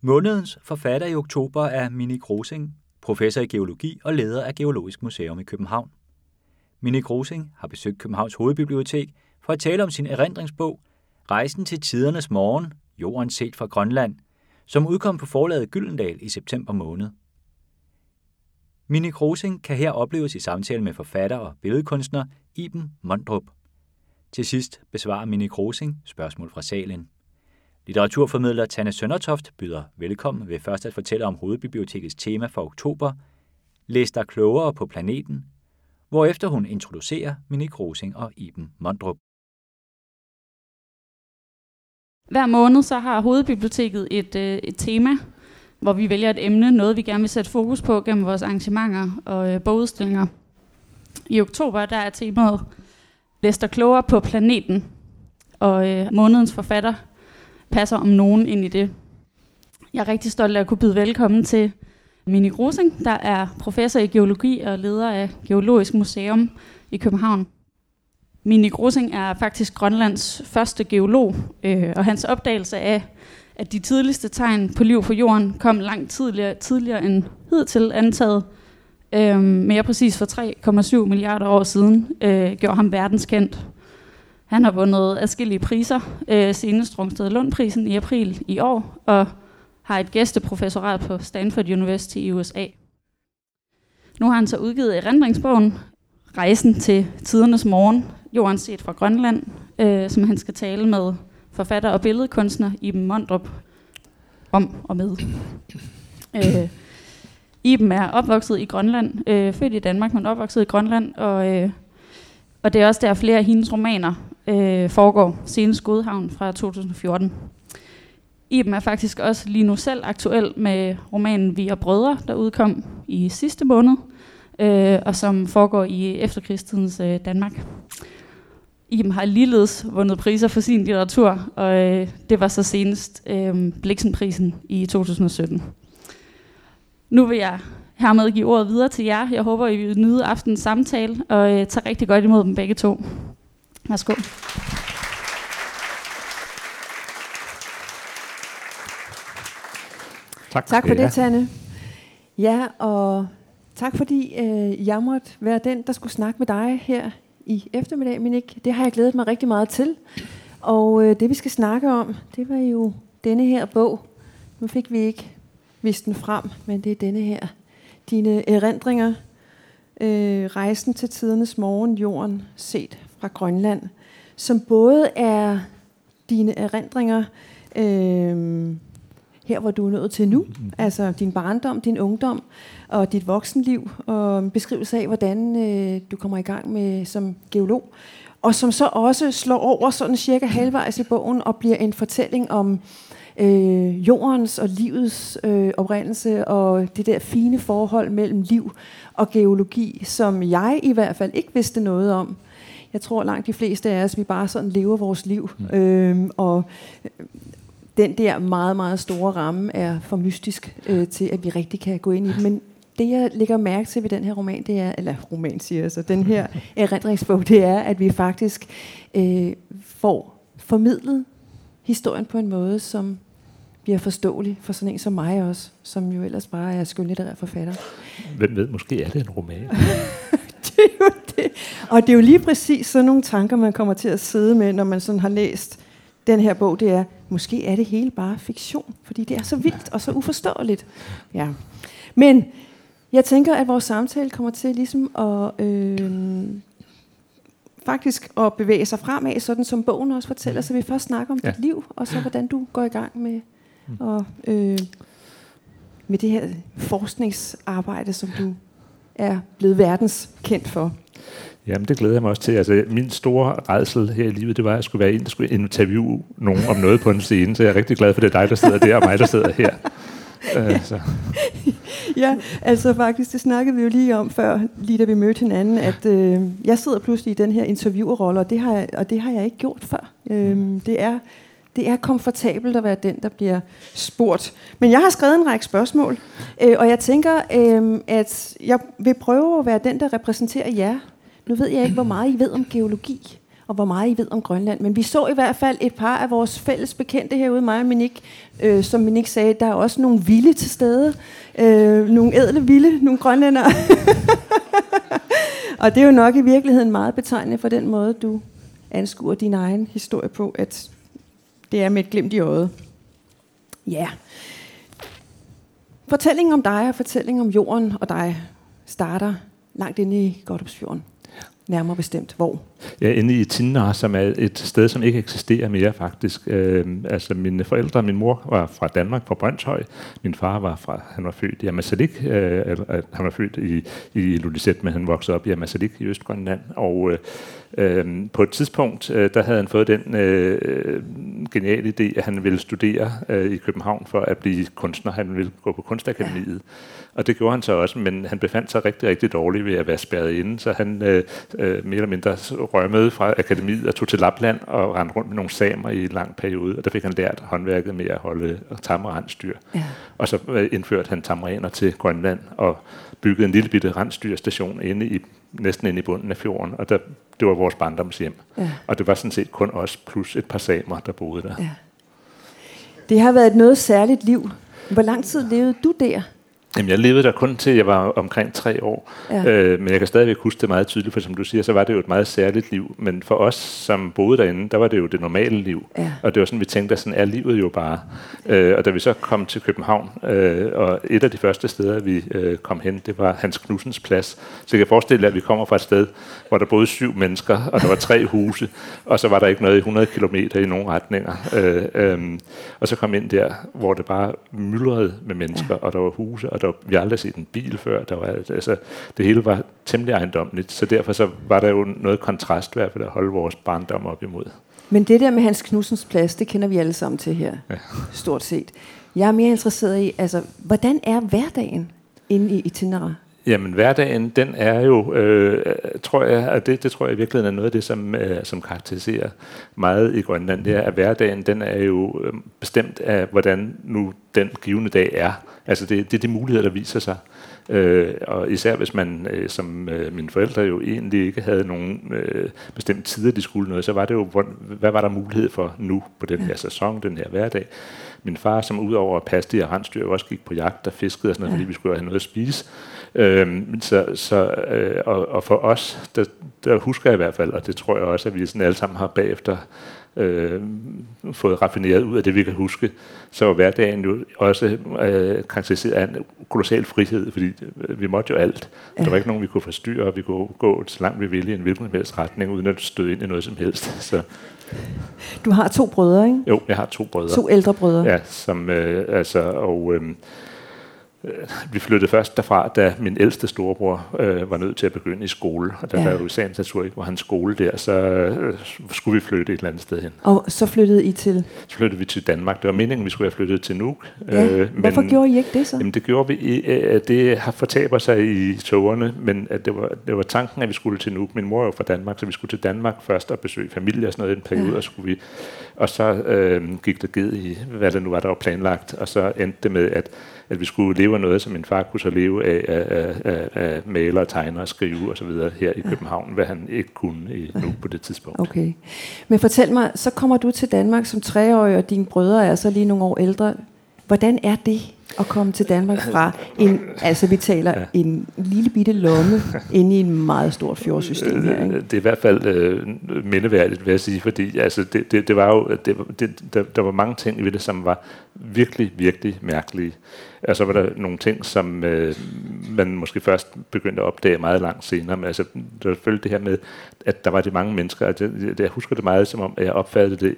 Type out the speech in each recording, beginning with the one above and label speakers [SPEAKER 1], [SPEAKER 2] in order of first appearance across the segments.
[SPEAKER 1] Månedens forfatter i oktober er Mini Grosing, professor i geologi og leder af Geologisk Museum i København. Mini Grosing har besøgt Københavns Hovedbibliotek for at tale om sin erindringsbog Rejsen til tidernes morgen, jorden set fra Grønland, som udkom på forlaget Gyldendal i september måned. Mini Grosing kan her opleves i samtale med forfatter og billedkunstner Iben Mondrup. Til sidst besvarer Mini Grosing spørgsmål fra salen. Litteraturformidler Tanne Søndertoft byder velkommen ved først at fortælle om Hovedbibliotekets tema for oktober, Læs dig klogere på planeten, hvorefter hun introducerer Minik Rosing og Iben Mondrup.
[SPEAKER 2] Hver måned så har Hovedbiblioteket et, øh, et tema, hvor vi vælger et emne, noget vi gerne vil sætte fokus på gennem vores arrangementer og øh, bogudstillinger. I oktober der er temaet Læs dig klogere på planeten, og øh, månedens forfatter passer om nogen ind i det. Jeg er rigtig stolt af at kunne byde velkommen til Mini Grosing, der er professor i geologi og leder af Geologisk Museum i København. Mini Grosing er faktisk Grønlands første geolog, øh, og hans opdagelse af, at de tidligste tegn på liv på jorden kom langt tidligere, tidligere end hidtil antaget, øh, mere præcis for 3,7 milliarder år siden, øh, gjorde ham verdenskendt. Han har vundet adskillige priser, øh, senest Rungsted Lundprisen i april i år, og har et gæsteprofessorat på Stanford University i USA. Nu har han så udgivet erindringsbogen Rejsen til tidernes morgen, jorden set fra Grønland, øh, som han skal tale med forfatter og billedkunstner Iben Mondrup om og med. Øh, Iben er opvokset i Grønland, øh, født i Danmark, men opvokset i Grønland, og, øh, og det er også der flere af hendes romaner øh, foregår, senest Godhavn fra 2014. Iben er faktisk også lige nu selv aktuel med romanen Vi er brødre, der udkom i sidste måned, øh, og som foregår i efterkrigstidens øh, Danmark. Iben har ligeledes vundet priser for sin litteratur, og øh, det var så senest øh, Bliksenprisen i 2017. Nu vil jeg hermed give ordet videre til jer. Jeg håber, I vil nyde aftens samtale, og øh, tage rigtig godt imod dem begge to. Værsgo.
[SPEAKER 3] Tak, tak for det, Tanne. Ja, og tak fordi øh, jeg måtte være den, der skulle snakke med dig her i eftermiddag, men ikke. Det har jeg glædet mig rigtig meget til. Og øh, det vi skal snakke om, det var jo denne her bog. Nu fik vi ikke vist den frem, men det er denne her. Dine erindringer. Øh, rejsen til tidernes morgen, jorden set fra Grønland. Som både er dine erindringer, øh, her hvor du er nået til nu, mm-hmm. altså din barndom, din ungdom og dit voksenliv, og en beskrivelse af, hvordan øh, du kommer i gang med som geolog, og som så også slår over sådan cirka halvvejs i bogen og bliver en fortælling om øh, jordens og livets øh, oprindelse og det der fine forhold mellem liv og geologi, som jeg i hvert fald ikke vidste noget om. Jeg tror langt de fleste af os, vi bare sådan lever vores liv. Mm. Øh, og den der meget, meget store ramme er for mystisk øh, til, at vi rigtig kan gå ind i den. Men det, jeg lægger mærke til ved den her roman, det er, eller roman siger jeg så, den her erindringsbog, det er, at vi faktisk øh, får formidlet historien på en måde, som bliver forståelig for sådan en som mig også, som jo ellers bare er skønlitterær forfatter.
[SPEAKER 4] Hvem ved, måske er det en roman.
[SPEAKER 3] det er jo det. Og det er jo lige præcis sådan nogle tanker, man kommer til at sidde med, når man sådan har læst den her bog, det er, måske er det hele bare fiktion, fordi det er så vildt og så uforståeligt. Ja. Men jeg tænker, at vores samtale kommer til ligesom at øh, faktisk at bevæge sig fremad, sådan som bogen også fortæller. Så vi først snakker om ja. dit liv, og så hvordan du går i gang med, og, øh, med det her forskningsarbejde, som du er blevet verdenskendt for.
[SPEAKER 4] Jamen, det glæder jeg mig også til. Altså, min store redsel her i livet, det var, at jeg skulle være en, der skulle interviewe nogen om noget på en scene. Så jeg er rigtig glad for, at det er dig, der sidder der, og mig, der sidder her.
[SPEAKER 3] Uh, så. ja, altså faktisk, det snakkede vi jo lige om før, lige da vi mødte hinanden, at øh, jeg sidder pludselig i den her interviewerrolle, og det har jeg, og det har jeg ikke gjort før. Øh, det er det er komfortabelt at være den, der bliver spurgt. Men jeg har skrevet en række spørgsmål, øh, og jeg tænker, øh, at jeg vil prøve at være den, der repræsenterer jer nu ved jeg ikke, hvor meget I ved om geologi. og hvor meget I ved om Grønland. Men vi så i hvert fald et par af vores fælles bekendte herude, mig og Minik, øh, som Minik sagde, der er også nogle vilde til stede. Øh, nogle ædle vilde, nogle grønlændere. og det er jo nok i virkeligheden meget betegnende for den måde, du anskuer din egen historie på, at det er med et glimt i øjet. Ja. Fortællingen om dig og fortællingen om jorden og dig starter langt inde i Godthåbsfjorden. Nærmere bestemt, hvor?
[SPEAKER 4] Ja, inde i Tinnar, som er et sted, som ikke eksisterer mere faktisk. Øh, altså mine forældre, min mor var fra Danmark, fra Brøndshøj. Min far var fra, han var født i Amazalik. Øh, øh, han var født i, i Lulisæt, men han voksede op i Amazalik i Østgrønland. Og øh, øh, på et tidspunkt, øh, der havde han fået den øh, øh, geniale idé, at han ville studere øh, i København for at blive kunstner. Han ville gå på Kunstakademiet. Ja. Og det gjorde han så også, men han befandt sig rigtig, rigtig dårligt ved at være spærret inde, så han øh, øh, mere eller mindre rømmede fra akademiet og tog til Lapland og rendte rundt med nogle samer i en lang periode, og der fik han lært håndværket med at holde tamrensdyr. Ja. Og så øh, indførte han tamraner til Grønland og byggede en lille bitte rensdyrstation inde i, næsten inde i bunden af fjorden, og der, det var vores barndomshjem. Ja. Og det var sådan set kun os plus et par samer, der boede der. Ja.
[SPEAKER 3] Det har været et noget særligt liv. Hvor lang tid levede du der?
[SPEAKER 4] Jamen, jeg levede der kun til, jeg var omkring tre år. Ja. Øh, men jeg kan stadigvæk huske det meget tydeligt, for som du siger, så var det jo et meget særligt liv. Men for os, som boede derinde, der var det jo det normale liv. Ja. Og det var sådan, vi tænkte, at sådan er livet jo bare. Øh, og da vi så kom til København, øh, og et af de første steder, vi øh, kom hen, det var Hans Knudsens plads. Så jeg kan forestille at vi kommer fra et sted, hvor der boede syv mennesker, og der var tre huse, og så var der ikke noget i 100 km i nogen retninger. Øh, øh, og så kom ind der, hvor det bare myldrede med mennesker, ja. og der var huse, og der var, vi har aldrig set en bil før. Der var, altså, det hele var temmelig ejendomligt, så derfor så var der jo noget kontrast i hvert fald at holde vores barndom op imod.
[SPEAKER 3] Men det der med Hans Knudsens plads, det kender vi alle sammen til her, ja. stort set. Jeg er mere interesseret i, altså, hvordan er hverdagen inde i Itinera?
[SPEAKER 4] Jamen hverdagen, den er jo, øh, tror jeg, og det, det tror jeg i virkeligheden er noget af det, som, øh, som karakteriserer meget i Grønland, det er, at hverdagen, den er jo øh, bestemt af, hvordan nu den givende dag er. Altså det, det er de muligheder, der viser sig. Øh, og især hvis man, øh, som øh, mine forældre jo egentlig ikke havde nogen øh, bestemt tider, de skulle noget, så var det jo, hvor, hvad var der mulighed for nu på den her sæson, den her hverdag. Min far, som udover at passe de her rensdyr, også gik på jagt og fiskede og sådan noget, fordi vi skulle have noget at spise. Øh, så, så, øh, og, og for os, der, der husker jeg i hvert fald, og det tror jeg også, at vi sådan alle sammen har bagefter øh, fået raffineret ud af det, vi kan huske, så var hverdagen jo også øh, karakteriseret af en kolossal frihed, fordi øh, vi måtte jo alt. Ja. Der var ikke nogen, vi kunne forstyrre, og vi kunne gå så langt vi ville i en hvilken helst retning, uden at støde ind i noget som helst. Så.
[SPEAKER 3] Du har to brødre, ikke?
[SPEAKER 4] Jo, jeg har to brødre.
[SPEAKER 3] To ældre brødre.
[SPEAKER 4] Ja, som, øh, altså, og... Øh, vi flyttede først derfra, da min ældste storebror øh, var nødt til at begynde i skole. Og der ja. var jo i sagens natur ikke var hans skole der, så øh, skulle vi flytte et eller andet sted hen.
[SPEAKER 3] Og så flyttede I til?
[SPEAKER 4] Så flyttede vi til Danmark. Det var meningen, vi skulle have flyttet til Nuuk.
[SPEAKER 3] Ja. Øh, men, Hvorfor gjorde I ikke det så?
[SPEAKER 4] Jamen det gjorde vi, øh, det har fortaber sig i togerne, men at det, var, det var tanken, at vi skulle til Nuuk. Min mor er jo fra Danmark, så vi skulle til Danmark først og besøge familie og sådan noget i en periode, ja. og, skulle vi, og så øh, gik det givet i, hvad det nu var, der var planlagt, og så endte det med, at at vi skulle leve af noget, som min far kunne så leve af, af, af, af maler, tegner og skrive osv. her i København, hvad han ikke kunne i, nu på det tidspunkt.
[SPEAKER 3] Okay. Men fortæl mig, så kommer du til Danmark som treårig, og dine brødre er så lige nogle år ældre. Hvordan er det at komme til Danmark fra en, altså vi taler ja. en lille bitte lomme ind i en meget stort fjordsystem her, ikke?
[SPEAKER 4] Det er i hvert fald øh, mindeværdigt, vil jeg sige, fordi altså, det, det, det var jo, det, det, der, der var mange ting i det, som var virkelig, virkelig mærkelige. Og så var der nogle ting, som øh, man måske først begyndte at opdage meget langt senere. Men altså, der var selvfølgelig det her med, at der var de mange mennesker. At jeg, jeg husker det meget som om, jeg opfattede det,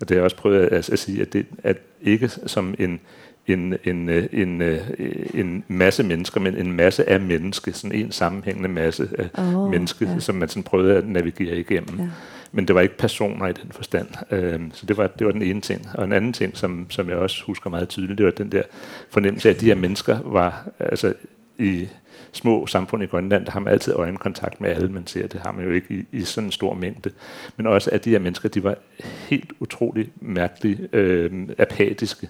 [SPEAKER 4] og det har jeg også prøvet at, at sige, at det at ikke som en en, en, en, en masse mennesker, men en masse af mennesker, sådan en sammenhængende masse af oh, mennesker, ja. som man sådan prøvede at navigere igennem. Ja. Men det var ikke personer i den forstand. Øhm, så det var, det var den ene ting. Og en anden ting, som, som jeg også husker meget tydeligt, det var den der fornemmelse af, at de her mennesker var altså i små samfund i Grønland, der har man altid øjenkontakt med alle, man ser. Det har man jo ikke i, i sådan en stor mængde. Men også, at de her mennesker, de var helt utroligt mærkeligt øh, apatiske.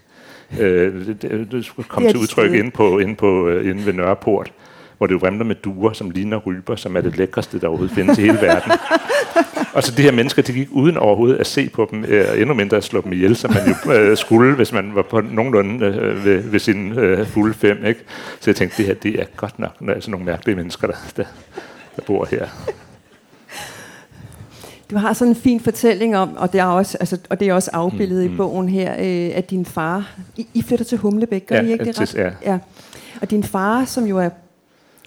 [SPEAKER 4] Øh, det, det, det kom til udtryk inde, på, inde, på, øh, inde ved Nørreport, hvor det vrimler med duer, som ligner ryber, som er det lækreste, der overhovedet findes i hele verden. Og så de her mennesker, de gik uden overhovedet at se på dem, øh, endnu mindre at slå dem ihjel, som man jo øh, skulle, hvis man var på nogenlunde øh, ved, ved sin øh, fulde fem. Ikke? Så jeg tænkte, det her det er godt nok når sådan nogle mærkelige mennesker, der, der, der bor her.
[SPEAKER 3] Du har sådan en fin fortælling om, og det er også, altså, og det er også afbildet mm, mm. i bogen her, øh, at din far, I, I flytter til Humlebæk, gør
[SPEAKER 4] ja,
[SPEAKER 3] I ikke det ret?
[SPEAKER 4] Ja.
[SPEAKER 3] ja. Og din far, som jo er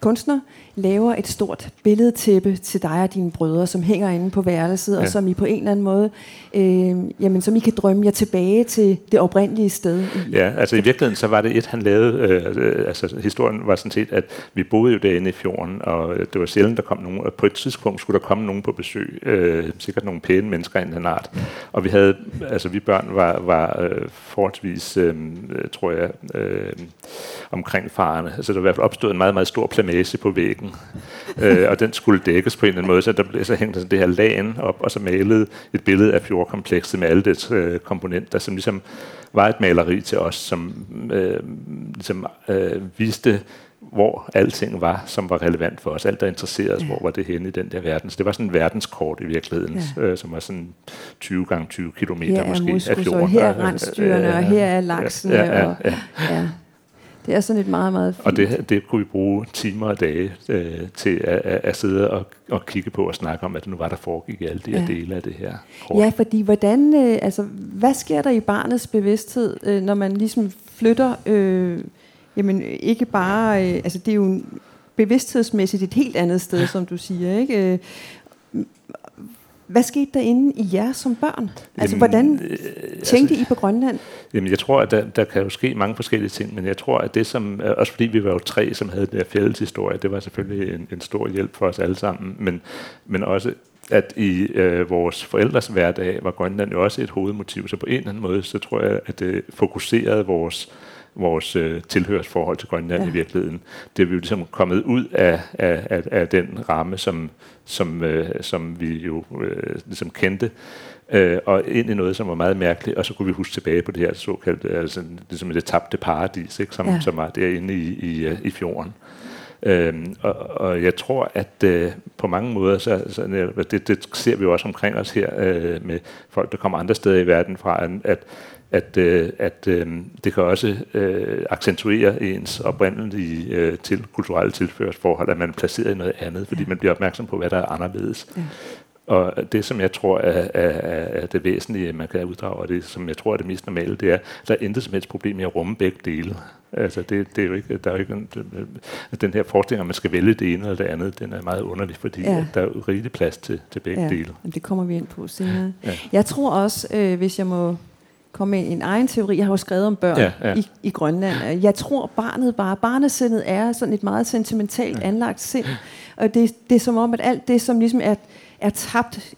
[SPEAKER 3] kunstner, laver et stort billedtæppe til dig og dine brødre, som hænger inde på værelset, ja. og som I på en eller anden måde, øh, jamen, som I kan drømme jer tilbage til det oprindelige sted.
[SPEAKER 4] Ja, altså i virkeligheden så var det et, han lavede, øh, altså historien var sådan set, at vi boede jo derinde i fjorden, og det var sjældent, der kom nogen, og på et tidspunkt skulle der komme nogen på besøg, øh, sikkert nogle pæne mennesker af en eller art, og vi havde, altså vi børn var, var øh, forholdsvis, øh, tror jeg, øh, omkring farerne, altså der var i hvert fald opstået en meget, meget stor plamage på væggen, øh, og den skulle dækkes på en eller anden måde, så der blev så hængt sådan det her lagen op, og så malet et billede af fjordkomplekset med alle dets øh, komponenter, som ligesom var et maleri til os, som øh, ligesom øh, viste, hvor alting var, som var relevant for os. Alt, der interesserede os, ja. hvor var det henne i den der verden. Så det var sådan en verdenskort i virkeligheden, ja. øh, som var sådan 20 gange 20 kilometer måske
[SPEAKER 3] muskus, af fjorden. Og her er rensdyrene, og her er laksene. Ja, ja, ja, ja. Og, ja. Det er sådan et meget, meget fint.
[SPEAKER 4] Og det, det kunne vi bruge timer og dage øh, til at, at, at sidde og, og kigge på og snakke om, at det nu var, der foregik i alle de her ja. dele af det her.
[SPEAKER 3] Kort. Ja, fordi hvordan, øh, altså, hvad sker der i barnets bevidsthed, øh, når man ligesom flytter, øh, jamen ikke bare, øh, altså det er jo bevidsthedsmæssigt et helt andet sted, som du siger, ikke? Øh, hvad skete der inde i jer som børn? Altså, jamen, hvordan øh, tænkte altså, I på Grønland?
[SPEAKER 4] Jamen, jeg tror, at der, der kan jo ske mange forskellige ting, men jeg tror, at det som, øh, også fordi vi var jo tre, som havde den der fælleshistorie, det var selvfølgelig en, en stor hjælp for os alle sammen, men, men også at i øh, vores forældres hverdag var Grønland jo også et hovedmotiv, så på en eller anden måde, så tror jeg, at det fokuserede vores vores øh, tilhørsforhold til Grønland ja. i virkeligheden. Det er vi jo ligesom kommet ud af, af, af, af den ramme, som, som, øh, som vi jo øh, ligesom kendte, øh, og ind i noget, som var meget mærkeligt, og så kunne vi huske tilbage på det her såkaldte, altså ligesom det tabte paradis, ikke, som, ja. som var derinde i, i, øh, i fjorden. Øhm, og, og jeg tror, at øh, på mange måder, så, så det, det ser vi jo også omkring os her øh, med folk, der kommer andre steder i verden fra, at at, øh, at øh, det kan også øh, accentuere ens oprindelige øh, til kulturelle tilførsforhold, at man er placeret i noget andet, fordi ja. man bliver opmærksom på, hvad der er anderledes. Ja. Og det, som jeg tror er, er, er det væsentlige, man kan uddrage, og det, som jeg tror er det mest normale, det er, at der er intet som helst problem i at rumme begge dele. Altså, det, det er jo ikke, der er jo ikke en, den her forestilling, at man skal vælge det ene eller det andet, den er meget underlig, fordi ja. der er jo rigelig plads til, til begge
[SPEAKER 3] ja,
[SPEAKER 4] dele.
[SPEAKER 3] det kommer vi ind på senere. Ja. Jeg tror også, øh, hvis jeg må komme med en egen teori. Jeg har jo skrevet om børn ja, ja. I, i Grønland. Jeg tror, barnet bare, barnesindet er sådan et meget sentimentalt anlagt sind. Og det, det er som om, at alt det, som ligesom er, er tabt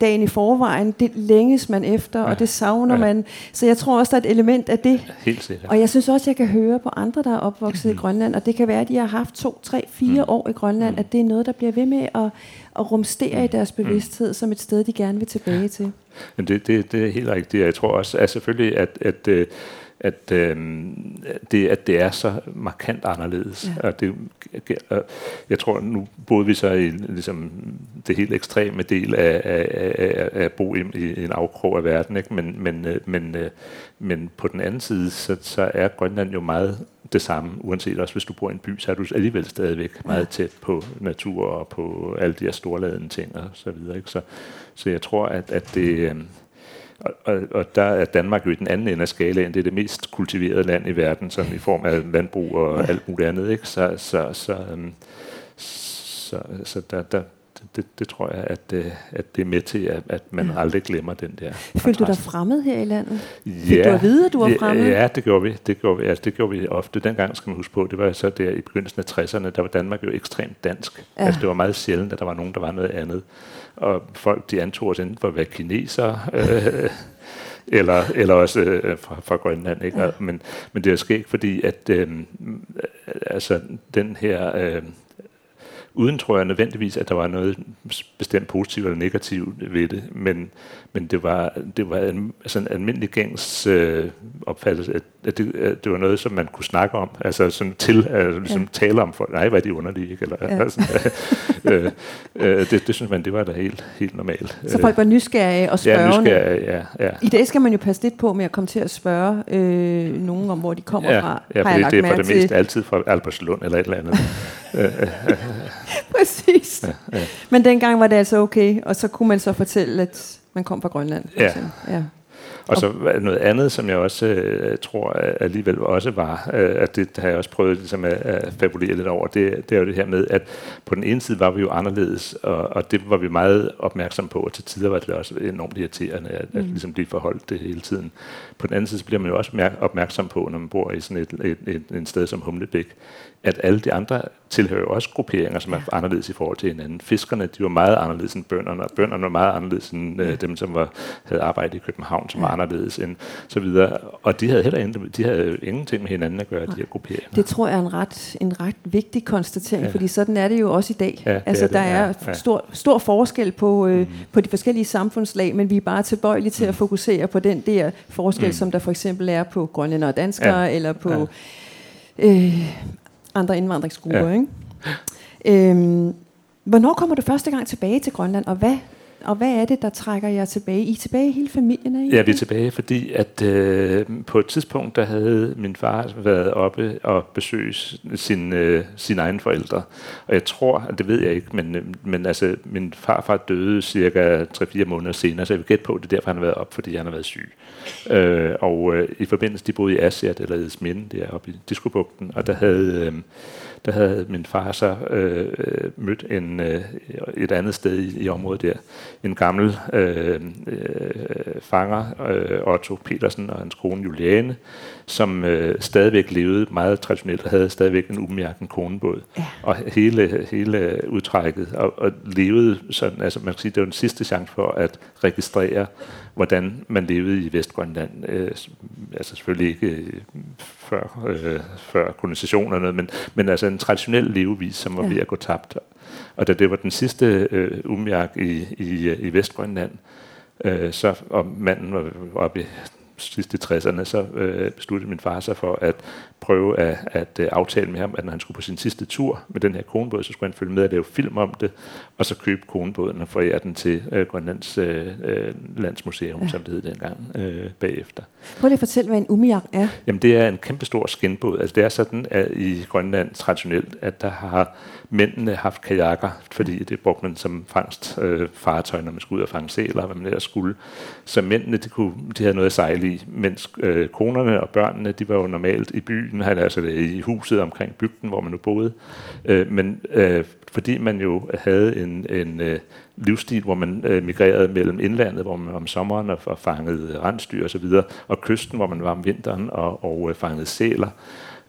[SPEAKER 3] dagen i forvejen, det længes man efter, ja. og det savner ja. man. Så jeg tror også, der er et element af det.
[SPEAKER 4] Helt sikkert.
[SPEAKER 3] Og jeg synes også, jeg kan høre på andre, der er opvokset mm. i Grønland, og det kan være, at de har haft to, tre, fire mm. år i Grønland, mm. at det er noget, der bliver ved med at, at rumstere mm. i deres bevidsthed, mm. som et sted, de gerne vil tilbage til.
[SPEAKER 4] Men det, det, det er helt rigtigt. Jeg tror også, at selvfølgelig, at, at, øh, at, øh, det, at det er så markant anderledes. Ja. Og det, jeg tror, nu boede vi så i ligesom, det helt ekstreme del af, af, af, af at bo i, i en afkrog af verden. Ikke? Men, men, øh, men, øh, men på den anden side, så, så er Grønland jo meget det samme, uanset også hvis du bor i en by, så er du alligevel stadigvæk meget tæt på natur og på alle de her storladende ting og så videre. Ikke? Så, så jeg tror, at, at det... Og, og, og der er Danmark jo i den anden ende af skalaen. Det er det mest kultiverede land i verden, sådan i form af landbrug og alt muligt andet. Ikke? Så, så, så, um, så, så der, der, det, det tror jeg, at, øh, at det er med til, at, at man ja. aldrig glemmer den der
[SPEAKER 3] Følte du dig fremmed her i landet? Fik ja, du at vide, at du var fremmed?
[SPEAKER 4] Ja, det gjorde vi. Det gjorde vi, altså, det gjorde vi ofte. Dengang skal man huske på, det var så der i begyndelsen af 60'erne, der var Danmark jo ekstremt dansk. Ja. Altså, det var meget sjældent, at der var nogen, der var noget andet. Og folk, de antog os enten for at være kinesere, øh, eller, eller også øh, fra, fra Grønland. Ikke? Ja. Men, men det er sket, fordi at øh, altså, den her... Øh, uden, tror jeg, nødvendigvis, at der var noget bestemt positivt eller negativt ved det, men, men det var, det var en, altså en almindelig gængs øh, opfattelse, at, at, det, at det var noget, som man kunne snakke om, altså sådan til at ligesom ja. tale om, for, nej, hvad er de underlige, ikke? Eller, ja. altså, øh, øh, det, det synes man, det var da helt, helt normalt.
[SPEAKER 3] Så folk var nysgerrige og spørgende?
[SPEAKER 4] Ja, nysgerrige, ja, ja.
[SPEAKER 3] I dag skal man jo passe lidt på med at komme til at spørge øh, nogen om, hvor de kommer
[SPEAKER 4] ja,
[SPEAKER 3] fra.
[SPEAKER 4] Ja,
[SPEAKER 3] har
[SPEAKER 4] det, det er for det meste altid fra Albertslund eller et eller andet.
[SPEAKER 3] Præcis. Ja, ja. Men dengang var det altså okay, og så kunne man så fortælle, at man kom fra Grønland.
[SPEAKER 4] Ja. ja. Og så noget andet, som jeg også øh, tror alligevel også var, øh, at det har jeg også prøvet ligesom at, at fabulere lidt over, det, det er jo det her med, at på den ene side var vi jo anderledes, og, og det var vi meget opmærksom på, og til tider var det også enormt irriterende, at, mm. at ligesom blive forholdt det hele tiden. På den anden side så bliver man jo også opmærksom på, når man bor i sådan et, et, et, et sted som Humlebæk, at alle de andre tilhører også grupperinger, som er anderledes i forhold til hinanden. Fiskerne, de var meget anderledes end bønderne, og bønderne var meget anderledes end øh, dem, som var, havde arbejdet i København, som var anderledes end så videre. Og de havde heller ingen, de havde ingenting med hinanden at gøre, de her grupperinger.
[SPEAKER 3] Det tror jeg er en ret, en ret vigtig konstatering, ja. fordi sådan er det jo også i dag. Ja, altså, er der det, er ja. stor, stor forskel på, øh, mm. på de forskellige samfundslag, men vi er bare tilbøjelige til mm. at fokusere på den der forskel, mm. som der for eksempel er på grønlænder og danskere, ja. eller på... Ja. Øh, andre indvandringsgrupper. Ja. Ikke? Øhm, hvornår kommer du første gang tilbage til Grønland, og hvad, og hvad er det, der trækker jer tilbage? I er tilbage hele familien? Er I
[SPEAKER 4] ja, vi er tilbage, fordi at øh, på et tidspunkt, der havde min far været oppe og besøgt sin, øh, sine egne forældre. Og jeg tror, det ved jeg ikke, men, øh, men altså, min farfar døde cirka 3-4 måneder senere, så jeg vil gætte på, at det er derfor, han har været op, fordi han har været syg. Øh, og øh, i forbindelse, de boede i Asiat, eller Edsminde, der oppe i Diskobugten, og der havde... Øh, der havde min far så øh, mødt en, øh, et andet sted i, i området der. En gammel øh, øh, fanger, øh, Otto Petersen og hans kone Juliane, som øh, stadigvæk levede meget traditionelt og havde stadigvæk en umærken konebåd. Ja. Og hele, hele udtrækket og, og levede sådan, altså man kan sige, det var den sidste chance for at registrere, hvordan man levede i Vestgrønland. Øh, altså selvfølgelig ikke øh, før, øh, før kolonisationerne, men, men altså en traditionel levevis, som var ja. ved at gå tabt. Og da det var den sidste øh, umjagt i, i, i Vestgrønland, øh, så, og manden var oppe i sidste 60'erne, så øh, besluttede min far sig for at prøve at, at uh, aftale med ham, at når han skulle på sin sidste tur med den her konebåd, så skulle han følge med at lave film om det, og så købe konebåden og forære den til uh, Grønlands uh, Landsmuseum, ja. som det hed dengang, uh, bagefter.
[SPEAKER 3] Prøv lige at fortælle, hvad en umiak er.
[SPEAKER 4] Jamen, det er en kæmpe stor skinbåd. Altså, det er sådan at i Grønland traditionelt, at der har mændene haft kajakker, fordi det brugte man som fangst øh, fartøj, når man skulle ud og fange sæler, hvad man ellers skulle. Så mændene, de, kunne, de havde noget at sejle i, mens øh, konerne og børnene, de var jo normalt i byen, altså i huset omkring bygden, hvor man nu boede. Øh, men øh, fordi man jo havde en, en øh, livsstil, hvor man øh, migrerede mellem indlandet, hvor man om sommeren og fangede rensdyr osv., og, og kysten, hvor man var om vinteren og, og øh, fangede sæler,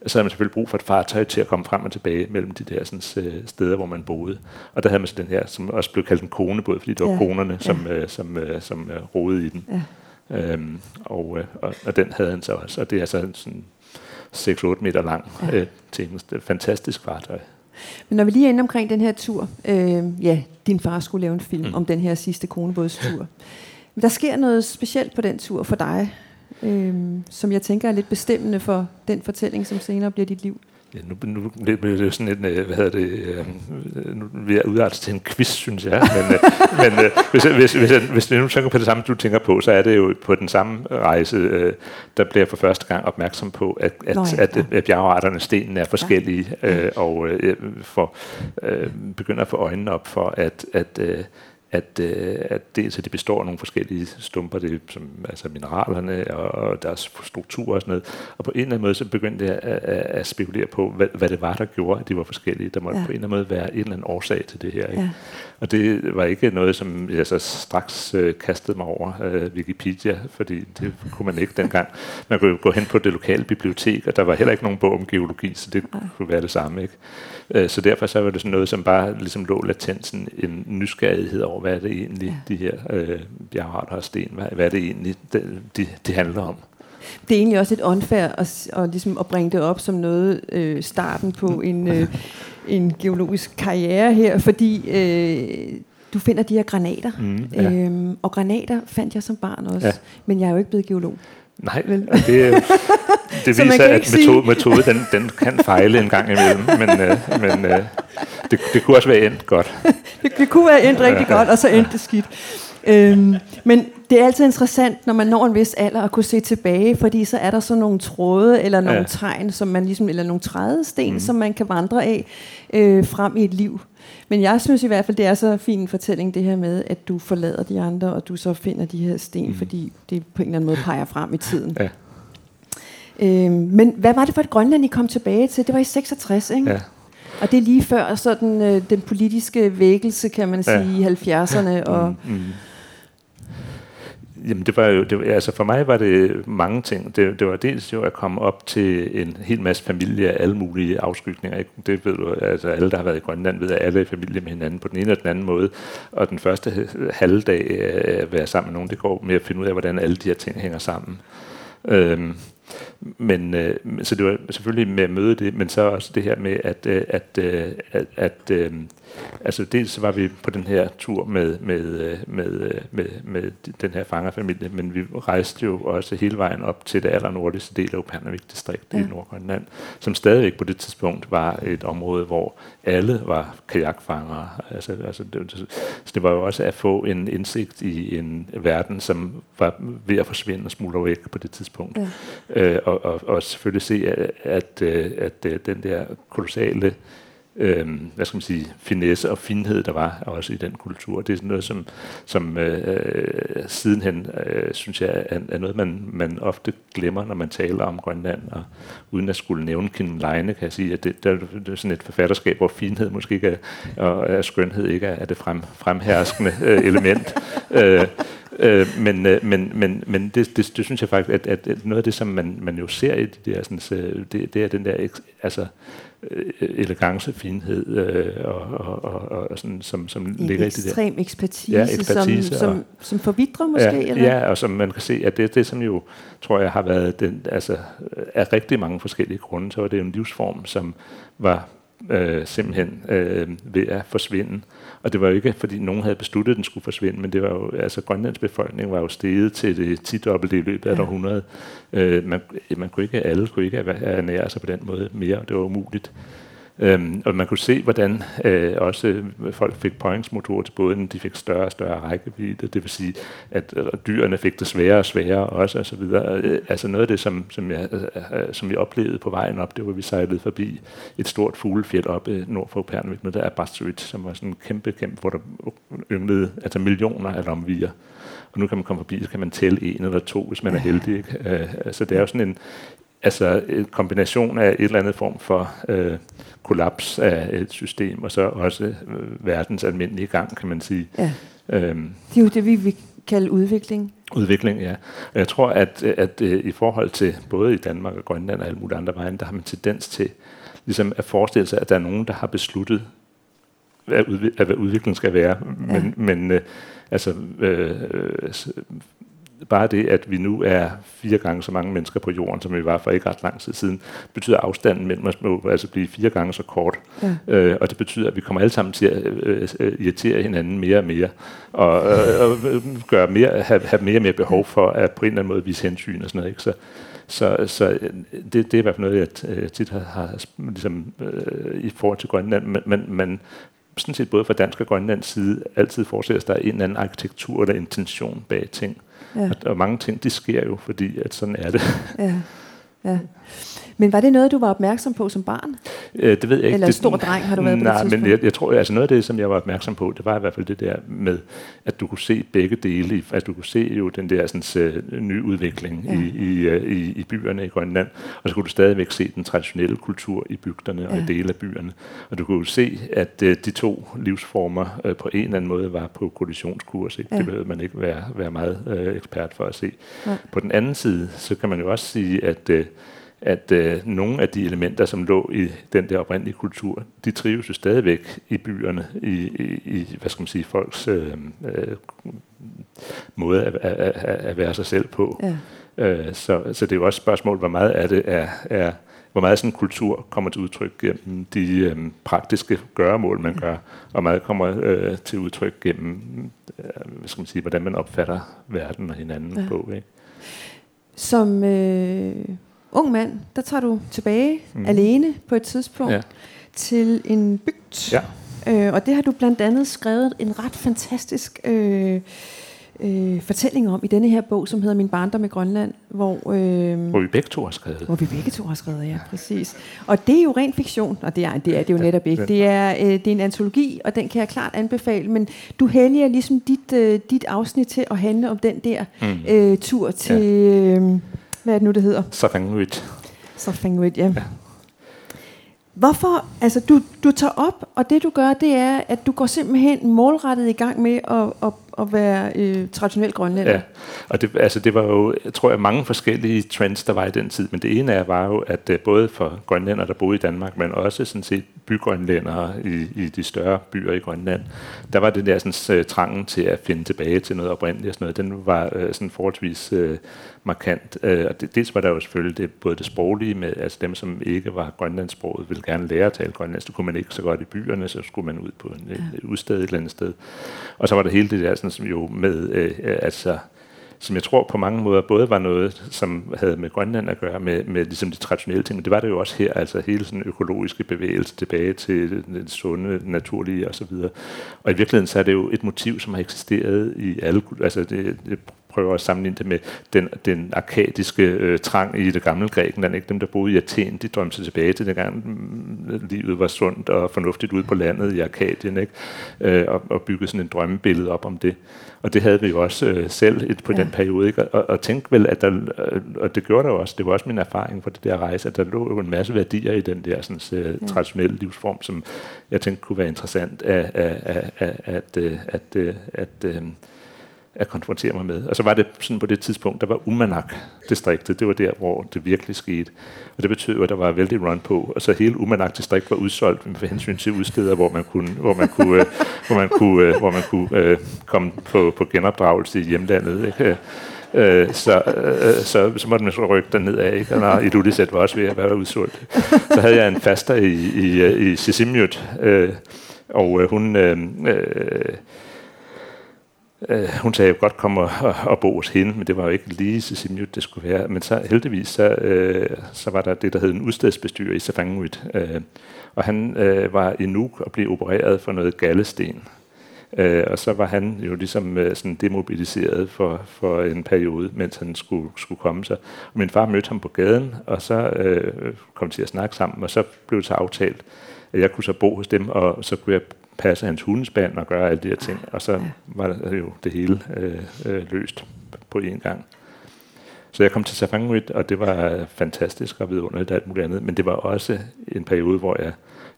[SPEAKER 4] så havde man selvfølgelig brug for et fartøj til at komme frem og tilbage mellem de der sådan, øh, steder, hvor man boede. Og der havde man så den her, som også blev kaldt en konebåd, fordi det var ja. konerne, som, ja. øh, som, øh, som øh, roede i den. Ja. Øhm, og, øh, og, og den havde han så også. Og det er altså sådan 6-8 meter lang ja. øh, et fantastisk fartøj.
[SPEAKER 3] Men når vi lige er inde omkring den her tur, øh, ja, din far skulle lave en film mm. om den her sidste konebådstur. Men der sker noget specielt på den tur for dig, øh, som jeg tænker er lidt bestemmende for den fortælling, som senere bliver dit liv.
[SPEAKER 4] Ja, nu, nu bliver det jo sådan en, øh, hvad hedder det, øh, nu vil jeg udarte til en quiz, synes jeg. Men, øh, men hvis, hvis, hvis, hvis du nu tænker på det samme, du tænker på, så er det jo på den samme rejse, der bliver for første gang opmærksom på, at, at, Nå, ja, at, at bjergarterne stenen er forskellige, ja. og for, begynder at få øjnene op for, at, at at, øh, at dels at det består af nogle forskellige stumper, det, som, altså mineralerne og, og deres struktur og sådan noget. Og på en eller anden måde, så begyndte jeg at, at, at spekulere på, hvad, hvad det var, der gjorde, at de var forskellige. Der måtte ja. på en eller anden måde være en eller anden årsag til det her. Ikke? Ja. Og det var ikke noget, som jeg så straks øh, kastede mig over øh, Wikipedia, fordi det kunne man ikke dengang. Man kunne jo gå hen på det lokale bibliotek, og der var heller ikke nogen bog om geologi, så det kunne være det samme. Ikke? Øh, så derfor så var det sådan noget, som bare ligesom lå latent sådan en nysgerrighed over, hvad er det egentlig, ja. de her øh, bjergarter og sten, hvad, hvad er det egentlig, de, de, de handler om.
[SPEAKER 3] Det er egentlig også et unfair at, at, ligesom at bringe det op som noget øh, starten på en, øh, en geologisk karriere her, fordi øh, du finder de her granater.
[SPEAKER 4] Mm, ja.
[SPEAKER 3] øhm, og granater fandt jeg som barn også,
[SPEAKER 4] Ja.
[SPEAKER 3] men jeg er jo ikke blevet geolog.
[SPEAKER 4] Nej,
[SPEAKER 3] Vel?
[SPEAKER 4] det, det
[SPEAKER 3] Så man
[SPEAKER 4] viser, at metode, metode den, den kan fejle en gang imellem, men, øh, men øh, det, det kunne også være endt godt.
[SPEAKER 3] Det, det kunne være endt rigtig godt, og så endte det skidt. Øhm, men det er altid interessant, når man når en vis alder, at kunne se tilbage, fordi så er der sådan nogle tråde, eller nogle
[SPEAKER 4] Ja.
[SPEAKER 3] ja. tegn, som man ligesom, eller nogle trædesten, mm. som man kan vandre af øh, frem i et liv. Men jeg synes i hvert fald, det er så fin en fortælling, det her med, at du forlader de andre, og du så finder de her sten, mm. fordi det på en eller anden måde peger frem i tiden.
[SPEAKER 4] Ja.
[SPEAKER 3] Øhm, men hvad var det for et Grønland, I kom tilbage til? Det var i 66, ikke?
[SPEAKER 4] Ja.
[SPEAKER 3] Og det er lige før sådan, øh, den politiske vækkelse, kan man
[SPEAKER 4] Ja.
[SPEAKER 3] sige, i 70'erne. Og,
[SPEAKER 4] Mm, mm. Jamen det var jo, det var, altså for mig var det mange ting. Det, det var dels jo at komme op til en hel masse familie af alle mulige afskygninger. Ikke? Det ved du, altså alle der har været i Grønland ved, at alle er i familie med hinanden på den ene eller den anden måde. Og den første halvdag at være sammen med nogen, det går med at finde ud af, hvordan alle de her ting hænger sammen. Øhm, men øh, så det var selvfølgelig med at møde det, men så også det her med at øh, at øh, at, at øh, altså dels så var vi på den her tur med med øh, med øh, med, med den her fangerfamilie, men vi rejste jo også hele vejen op til det allernordligste del af Upernavik distrikt ja. i. Nordgrønland, som stadigvæk på det tidspunkt var et område, hvor alle var kajakfangere. Altså, altså det, så det var jo også at få en indsigt i en verden, som var ved at forsvinde og smuldre væk på det tidspunkt.
[SPEAKER 3] Ja.
[SPEAKER 4] Øh, og, og, og selvfølgelig se, at, at, øh, at øh, den der kolossale øh, hvad skal man sige, finesse og finhed, der var også i den kultur. Det er sådan noget, som, som øh, sidenhen, øh, synes jeg, er, er noget, man, man ofte glemmer, når man taler om Grønland. Og uden at skulle nævne Kim Leine, kan jeg sige, at det, der, det er sådan et forfatterskab, hvor finhed måske ikke er, og er skønhed ikke er, er det frem, fremherskende øh, element. Øh, Øh, men, øh, men, men, men det, det, det synes jeg faktisk, at, at, at noget af det, som man, man jo ser i de der, sådan, øh, det, det er den der altså, øh, elegance, finhed, øh, og, og, og, og sådan, som, som
[SPEAKER 3] en
[SPEAKER 4] ligger i det der.
[SPEAKER 3] ekstrem ekspertise,
[SPEAKER 4] Ja, ekspertise
[SPEAKER 3] som, som,
[SPEAKER 4] og-
[SPEAKER 3] som forvidrer måske?
[SPEAKER 4] Ja,
[SPEAKER 3] eller?
[SPEAKER 4] ja, og som man kan se, at det, det som jo, tror jeg, har været den, altså, af rigtig mange forskellige grunde, så var det jo en livsform, som var øh, simpelthen øh, ved at forsvinde. Og det var jo ikke, fordi nogen havde besluttet, at den skulle forsvinde, men det var jo, altså Grønlands befolkning var jo steget til det 10 dobbelte i løbet af
[SPEAKER 3] Ja.
[SPEAKER 4] århundrede. Øh, man, man kunne ikke, alle kunne ikke ernære sig på den måde mere, og det var umuligt. Øhm, og man kunne se, hvordan øh, også folk fik påhængsmotorer til båden, de fik større og større rækkevidde, det vil sige, at øh, dyrene fik det sværere og sværere også, og så videre. Øh, altså noget af det, som, som, jeg, øh, øh, som vi oplevede på vejen op, det var, at vi sejlede forbi et stort fuglefjeld op øh, nord for Upernavik, noget der er Basturit, som var sådan en kæmpe, kæmpe, hvor der ynglede altså millioner af lomvier. Og nu kan man komme forbi, så kan man tælle en eller to, hvis man er heldig. Ikke? Øh, altså det er jo sådan en, altså en kombination af et eller andet form for øh, kollaps af et system, og så også øh, verdens almindelige gang, kan man sige.
[SPEAKER 3] Ja.
[SPEAKER 4] Øhm,
[SPEAKER 3] Det er jo det, vi vil kalde udvikling.
[SPEAKER 4] udvikling, ja. Og jeg tror, at, at øh, i forhold til både i Danmark og Grønland og alle mulige andre vegne, der har man tendens til ligesom at forestille sig, at der er nogen, der har besluttet, hvad, udvi- at hvad udvikling skal være. Men,
[SPEAKER 3] Ja.
[SPEAKER 4] men øh, altså, øh, bare det, at vi nu er fire gange så mange mennesker på jorden, som vi var for ikke ret lang tid siden, betyder at afstanden mellem os må altså blive fire gange så kort.
[SPEAKER 3] Ja.
[SPEAKER 4] Øh, og det betyder, at vi kommer alle sammen til at øh, øh, irritere hinanden mere og mere, og, øh, og gøre mere, have, have mere og mere behov for at på en eller anden måde vise hensyn og sådan noget. Ikke? Så, så, så øh, det, det er i hvert fald noget, jeg øh, tit har, har ligesom, øh, i forhold til Grønland, men, men, men sådan set både fra dansk og grønlands side altid forestiller sig, at der er en eller anden arkitektur eller intention bag ting.
[SPEAKER 3] Ja.
[SPEAKER 4] Og, og mange ting, de sker jo, fordi at sådan er det.
[SPEAKER 3] Ja. ja. Men var det noget, du var opmærksom på som barn?
[SPEAKER 4] Øh, det ved jeg ikke.
[SPEAKER 3] Eller
[SPEAKER 4] det,
[SPEAKER 3] stor dreng har du været på det
[SPEAKER 4] Nej, men jeg, jeg tror, altså noget af det, som jeg var opmærksom på, det var i hvert fald det der med, at du kunne se begge dele. Altså du kunne se jo den der sådan, uh, nye udvikling
[SPEAKER 3] Ja.
[SPEAKER 4] ja. i, i, uh, i, i byerne i Grønland, og så kunne du stadigvæk se den traditionelle kultur i bygderne og
[SPEAKER 3] Ja.
[SPEAKER 4] i dele af byerne. Og du kunne jo se, at uh, de to livsformer uh, på en eller anden måde var på kollisionskurs. Ikke?
[SPEAKER 3] Ja.
[SPEAKER 4] Det behøver man ikke være, være meget uh, ekspert for at se.
[SPEAKER 3] Nej.
[SPEAKER 4] På den anden side, så kan man jo også sige, at øh, at øh, nogle af de elementer, som lå i den der oprindelige kultur, de trives jo stadigvæk i byerne, i, i, i hvad skal man sige, folks øh, øh, måde at, at, at, at være sig selv på.
[SPEAKER 3] Ja.
[SPEAKER 4] Øh, så, så det er jo også et spørgsmål, hvor meget af det er, er hvor meget sådan en kultur kommer til udtryk gennem de øh, praktiske gøremål, man gør, og meget kommer øh, til udtryk gennem, øh, hvad skal man sige, hvordan man opfatter verden og hinanden ja. på. Ikke?
[SPEAKER 3] Som øh, ung mand, der tager du tilbage mm. alene på et tidspunkt ja. til en bygd. Ja. Øh, og det har du blandt andet skrevet en ret fantastisk øh, øh, fortælling om i denne her bog, som hedder Min barndom i Grønland. Hvor,
[SPEAKER 4] øh, hvor vi begge to har skrevet.
[SPEAKER 3] Hvor vi begge to har skrevet, ja, præcis. Og det er jo ren fiktion, og det er det, er det jo netop ikke. Det er, øh, det er en antologi, og den kan jeg klart anbefale, men du helliger ligesom dit, øh, dit afsnit til at handle om den der mm. øh, tur til... Ja. Øh, hvad er det nu, det hedder?
[SPEAKER 4] Safanguit.
[SPEAKER 3] Safanguit, ja. ja. Hvorfor, altså du, du tager op, og det du gør, det er, at du går simpelthen målrettet i gang med at, at, at være øh, traditionel grønlænder. Ja,
[SPEAKER 4] og det, altså det var jo, jeg tror jeg, mange forskellige trends, der var i den tid, men det ene af var jo, at uh, både for grønlænder, der boede i Danmark, men også sådan set bygrønlændere i, i de større byer i Grønland, der var det der sådan, uh, trangen til at finde tilbage til noget oprindeligt og sådan noget, den var uh, sådan forholdsvis uh, markant. Uh, og det, dels var der jo selvfølgelig det, både det sproglige med, altså dem, som ikke var grønlandssproget, ville gerne lære at tale grønlandsk, det kunne man ikke så godt i byerne, så skulle man ud på en, ja. et udsted et eller andet sted. Og så var der hele det der sådan, som jo med, øh, altså, som jeg tror på mange måder både var noget, som havde med Grønland at gøre, med, med ligesom de traditionelle ting, men det var det jo også her, altså hele sådan økologiske bevægelse tilbage til den sunde, naturlige osv. Og i virkeligheden så er det jo et motiv, som har eksisteret i alle, altså det, det prøver at sammenligne det med den, den arkadiske øh, trang i det gamle Grækenland. Ikke? Dem, der boede i Athen, de drømte sig tilbage til dengang gang, livet var sundt og fornuftigt ude på landet i Arkadien, ikke? Øh, og, og byggede sådan en drømmebillede op om det. Og det havde vi jo også øh, selv et, på ja. den periode. Ikke? Og, og tænk vel, at der, øh, og det gjorde der også, det var også min erfaring fra det der rejse, at der lå jo en masse værdier i den der sådan, øh, ja. traditionelle livsform, som jeg tænkte kunne være interessant at, at, at, at, at, at, at, at, at, at at konfrontere mig med. Og så var det sådan på det tidspunkt, der var Umanak-distriktet, det var der, hvor det virkelig skete. Og det betød at der var vældig run på, og så hele Umanak-distrikt var udsolgt med hensyn til udsteder, hvor man kunne, hvor man kunne, øh, hvor man kunne, øh, hvor man kunne øh, komme på, på genopdragelse i hjemlandet. Ikke? Øh, så, øh, så, så måtte man så rykke den af, ikke? Og når Ilulisat var også ved at være udsolgt. Så havde jeg en faster i, i, øh, i Sisimiut, øh, og hun... Øh, øh, Øh, hun sagde, at jeg godt komme og, og, bo hos hende, men det var jo ikke lige så Sisimiut, det skulle være. Men så heldigvis, så, øh, så var der det, der hed en udstedsbestyrer i Safanguit. Øh, og han øh, var i Nuuk og blev opereret for noget gallesten. Øh, og så var han jo ligesom øh, sådan demobiliseret for, for en periode, mens han skulle, skulle komme sig. Og min far mødte ham på gaden, og så øh, kom til at snakke sammen, og så blev det så aftalt, at jeg kunne så bo hos dem, og så kunne jeg passe hans hundespand og gøre alle de her ting. Og så var det jo det hele øh, øh, løst på én gang. Så jeg kom til Safanguit, og det var fantastisk og vidunderligt alt muligt andet. Men det var også en periode, hvor jeg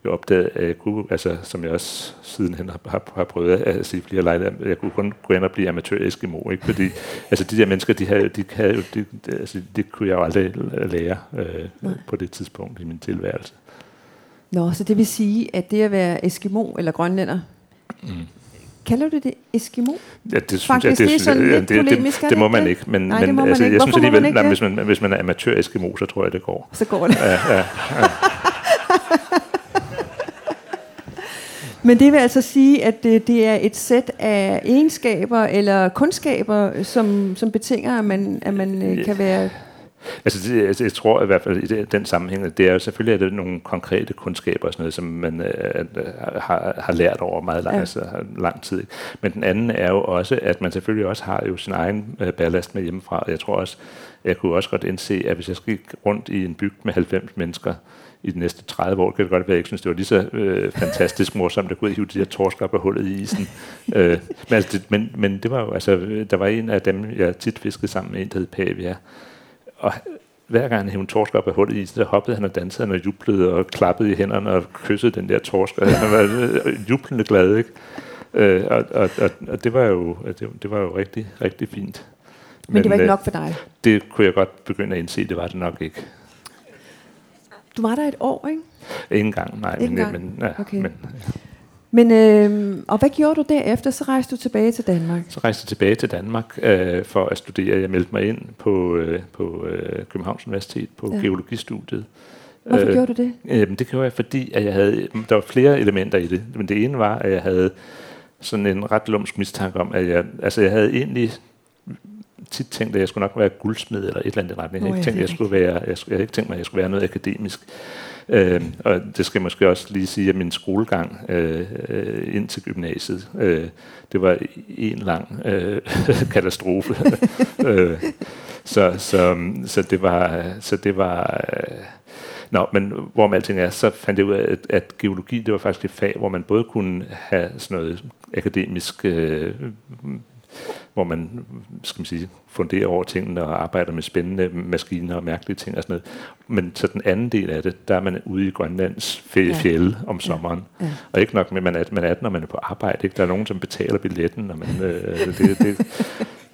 [SPEAKER 4] jo opdagede, at jeg kunne, altså, som jeg også sidenhen har, har, har prøvet at sige flere lejligheder, jeg kunne kun gå ind og blive amatør Eskimo, ikke? fordi altså, de der mennesker, de, havde, de, havde, de, altså, det kunne jeg jo aldrig lære øh, på det tidspunkt i min tilværelse.
[SPEAKER 3] Nå, så det vil sige, at det at være Eskimo eller grønlænder, mm. Kalder du det Eskimo?
[SPEAKER 4] Ja, det synes Faktisk, jeg, det, det, er sådan lidt det, polemisk, det, det, må man ikke. Men, Nej, men, det må man altså, ikke. Jeg synes alligevel, nej, hvis, man, hvis man er amatør Eskimo, så tror jeg, det går.
[SPEAKER 3] Så går det. Ja, ja, ja. Men det vil altså sige, at det, det er et sæt af egenskaber eller kundskaber, som, som betinger, at man, at man øh, kan være
[SPEAKER 4] Altså, det, altså, jeg tror i hvert fald i den sammenhæng, det er jo selvfølgelig er det nogle konkrete kundskaber og sådan noget, som man øh, har, har lært over meget lang, ja. altså, lang tid. Men den anden er jo også, at man selvfølgelig også har jo sin egen øh, ballast med hjemmefra. Jeg tror også, jeg kunne også godt indse, at hvis jeg gik rundt i en bygd med 90 mennesker, i de næste 30 år, kan det godt være, at jeg ikke synes, det var lige så øh, fantastisk morsomt at gå ud og hive de her torsker på hullet i isen. øh, men, altså, det, men, men det var jo, altså, der var en af dem, jeg tit fiskede sammen med, en der hed Pavia, og hver gang han torsk op af hullet i, så hoppede han og dansede og jublede og klappede i hænderne og kyssede den der torsk. Og han var jublende glad, ikke? Øh, og, og, og, og, det var jo, det, det var jo rigtig, rigtig fint.
[SPEAKER 3] Men, Men det var ikke øh, nok for dig?
[SPEAKER 4] Det kunne jeg godt begynde at indse, det var det nok ikke.
[SPEAKER 3] Du var der et år, ikke?
[SPEAKER 4] Ingen gang, nej.
[SPEAKER 3] Ingen men, gang. men, ja,
[SPEAKER 4] okay. men,
[SPEAKER 3] ja. Men, øh, og hvad gjorde du derefter? Så rejste du tilbage til Danmark?
[SPEAKER 4] Så rejste jeg tilbage til Danmark øh, for at studere. Jeg meldte mig ind på, øh, på øh, Københavns Universitet på ja. geologistudiet.
[SPEAKER 3] Hvorfor øh, gjorde du det?
[SPEAKER 4] Øh, det gjorde jeg, fordi at jeg havde, der var flere elementer i det. Men det ene var, at jeg havde sådan en ret lumsk mistanke om, at jeg, altså jeg havde egentlig tit tænkt, at jeg skulle nok være guldsmed eller et eller andet retning. Jeg havde ikke tænkt, at jeg skulle være, jeg, jeg havde ikke tænkt mig, at jeg skulle være noget akademisk. Øh, og det skal jeg måske også lige sige, at min skolegang øh, øh ind til gymnasiet, øh, det var en lang øh, katastrofe. øh, så, så, så det var, så det var øh, Nå, men hvor man alting er, så fandt jeg ud af, at, at geologi, det var faktisk et fag, hvor man både kunne have sådan noget akademisk øh, hvor man skal man sige, funderer over tingene og arbejder med spændende maskiner og mærkelige ting og sådan noget. Men så den anden del af det, der er man ude i Grønlands fjelle ja. om sommeren. Ja. Ja. Og ikke nok med, at man er, man er når man er på arbejde. Ikke? Der er nogen, som betaler billetten, og man, øh, det, det, det,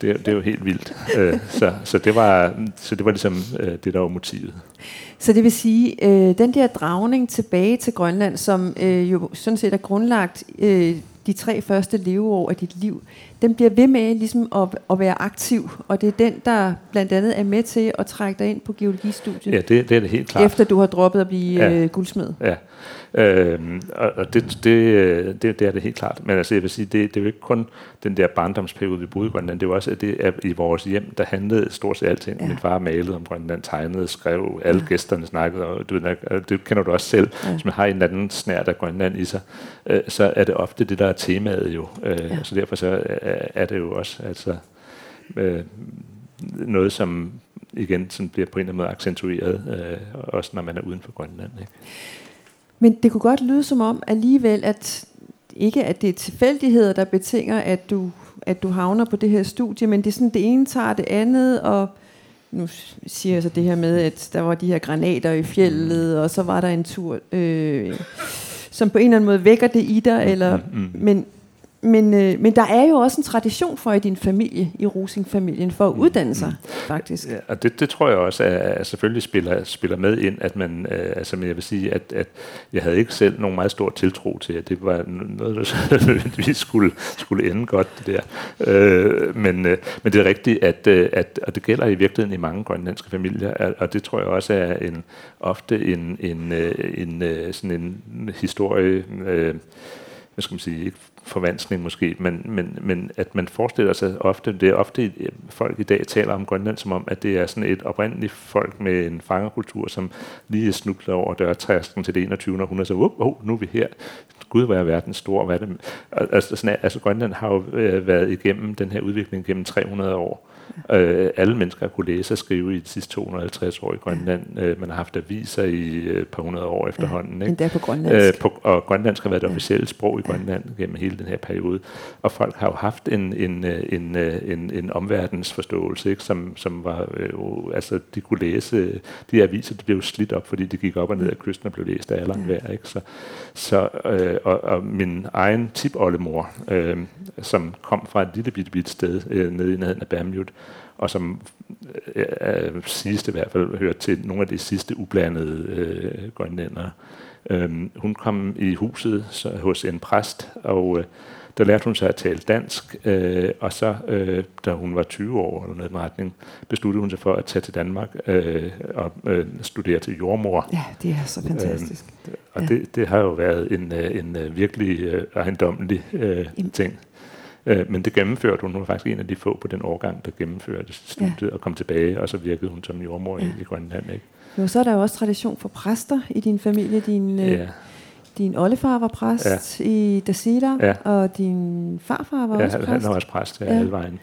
[SPEAKER 4] det, det er jo helt vildt. Øh, så, så, det var, så det var ligesom øh, det, der var motivet.
[SPEAKER 3] Så det vil sige, øh, den der dragning tilbage til Grønland, som øh, jo sådan set er grundlagt øh, de tre første leveår af dit liv, den bliver ved med ligesom at, at være aktiv, og det er den, der blandt andet er med til at trække dig ind på geologistudiet.
[SPEAKER 4] Ja, det, det er det helt klart.
[SPEAKER 3] Efter du har droppet at blive ja. øh, guldsmed.
[SPEAKER 4] Ja, Øhm, og det, det, det, det er det helt klart. Men altså, jeg vil sige, det, det er jo ikke kun den der barndomsperiode, vi boede i Grønland. Det er jo også, at det er i vores hjem, der handlede stort set alting. Ja. Min far malede om Grønland, tegnede, skrev, alle ja. gæsterne snakkede, og du ved, det kender du også selv. Ja. Hvis man har en eller anden snært af Grønland i sig, øh, så er det ofte det, der er temaet jo. Øh, ja. Så derfor så er det jo også altså, øh, noget, som igen sådan bliver på en eller anden måde accentueret, øh, også når man er uden for Grønland. Ikke?
[SPEAKER 3] Men det kunne godt lyde som om alligevel, at ikke at det er tilfældigheder, der betinger, at du, at du havner på det her studie, men det er sådan, det ene tager det andet, og nu siger jeg så det her med, at der var de her granater i fjellet, og så var der en tur, øh, som på en eller anden måde vækker det i dig, eller, mm, mm. men men, øh, men der er jo også en tradition for i din familie, i Rosing-familien, for at mm, uddanne sig, mm. faktisk.
[SPEAKER 4] Ja, og det, det tror jeg også, at, at selvfølgelig spiller, spiller med ind, at man, øh, altså jeg vil sige, at, at jeg havde ikke selv nogen meget stor tiltro til, at det var noget, der vi skulle, skulle ende godt, det der. Øh, men, øh, men det er rigtigt, at, øh, at, og det gælder i virkeligheden i mange grønlandske familier, og det tror jeg også er en, ofte en, en, øh, en, en sådan en historie, øh, hvad skal man sige, ikke forvanskning måske, men, men, men at man forestiller sig ofte, det er ofte øh, folk i dag taler om Grønland som om, at det er sådan et oprindeligt folk med en fangerkultur, som lige snubler over dørtærsken til det 21. århundrede, så oh, oh, nu er vi her. Gud, hvor er verden stor. Hvad er det? Altså, sådan, altså Grønland har jo øh, været igennem den her udvikling gennem 300 år. Øh, alle mennesker har kunne læse og skrive i de sidste 250 år i Grønland. Øh, man har haft aviser i et par hundrede år efterhånden.
[SPEAKER 3] Ikke? Endda på grønlandsk.
[SPEAKER 4] Øh, på, og grønlandsk har været det officielle sprog i Grønland gennem hele den her periode. Og folk har jo haft en, en, øh, en, øh, en, en omverdensforståelse, ikke? Som, som var, øh, altså de kunne læse, de aviser de blev slidt op, fordi de gik op og ned af kysten og blev læst af alle ja. ikke? Så, så, øh, og, og min egen tipoldemor, øh, som kom fra et lille bitte, bitte sted øh, nede i nærheden af Bamjut, og som øh, øh, sidste i hvert fald hører til nogle af de sidste ublandede øh, grønlændere. Øh, hun kom i huset så, hos en præst, og øh, der lærte hun sig at tale dansk, øh, og så, øh, da hun var 20 år eller noget i retning, besluttede hun sig for at tage til Danmark øh, og øh, studere til jordmor.
[SPEAKER 3] Ja, det er så fantastisk.
[SPEAKER 4] Øh, og ja. det, det har jo været en, øh, en, øh, virkelig øh, ejendommelig øh, ting. Øh, men det gennemførte hun. Hun var faktisk en af de få på den årgang, der gennemførte studiet ja. og kom tilbage, og så virkede hun som jordmor ja. i Grønland. Ikke?
[SPEAKER 3] Jo, så er der jo også tradition for præster i din familie. Din, øh, ja. Din oldefar var præst ja. i Dasida, ja. og din farfar var
[SPEAKER 4] ja,
[SPEAKER 3] også præst.
[SPEAKER 4] han var også præst ja, ja. alle vejen.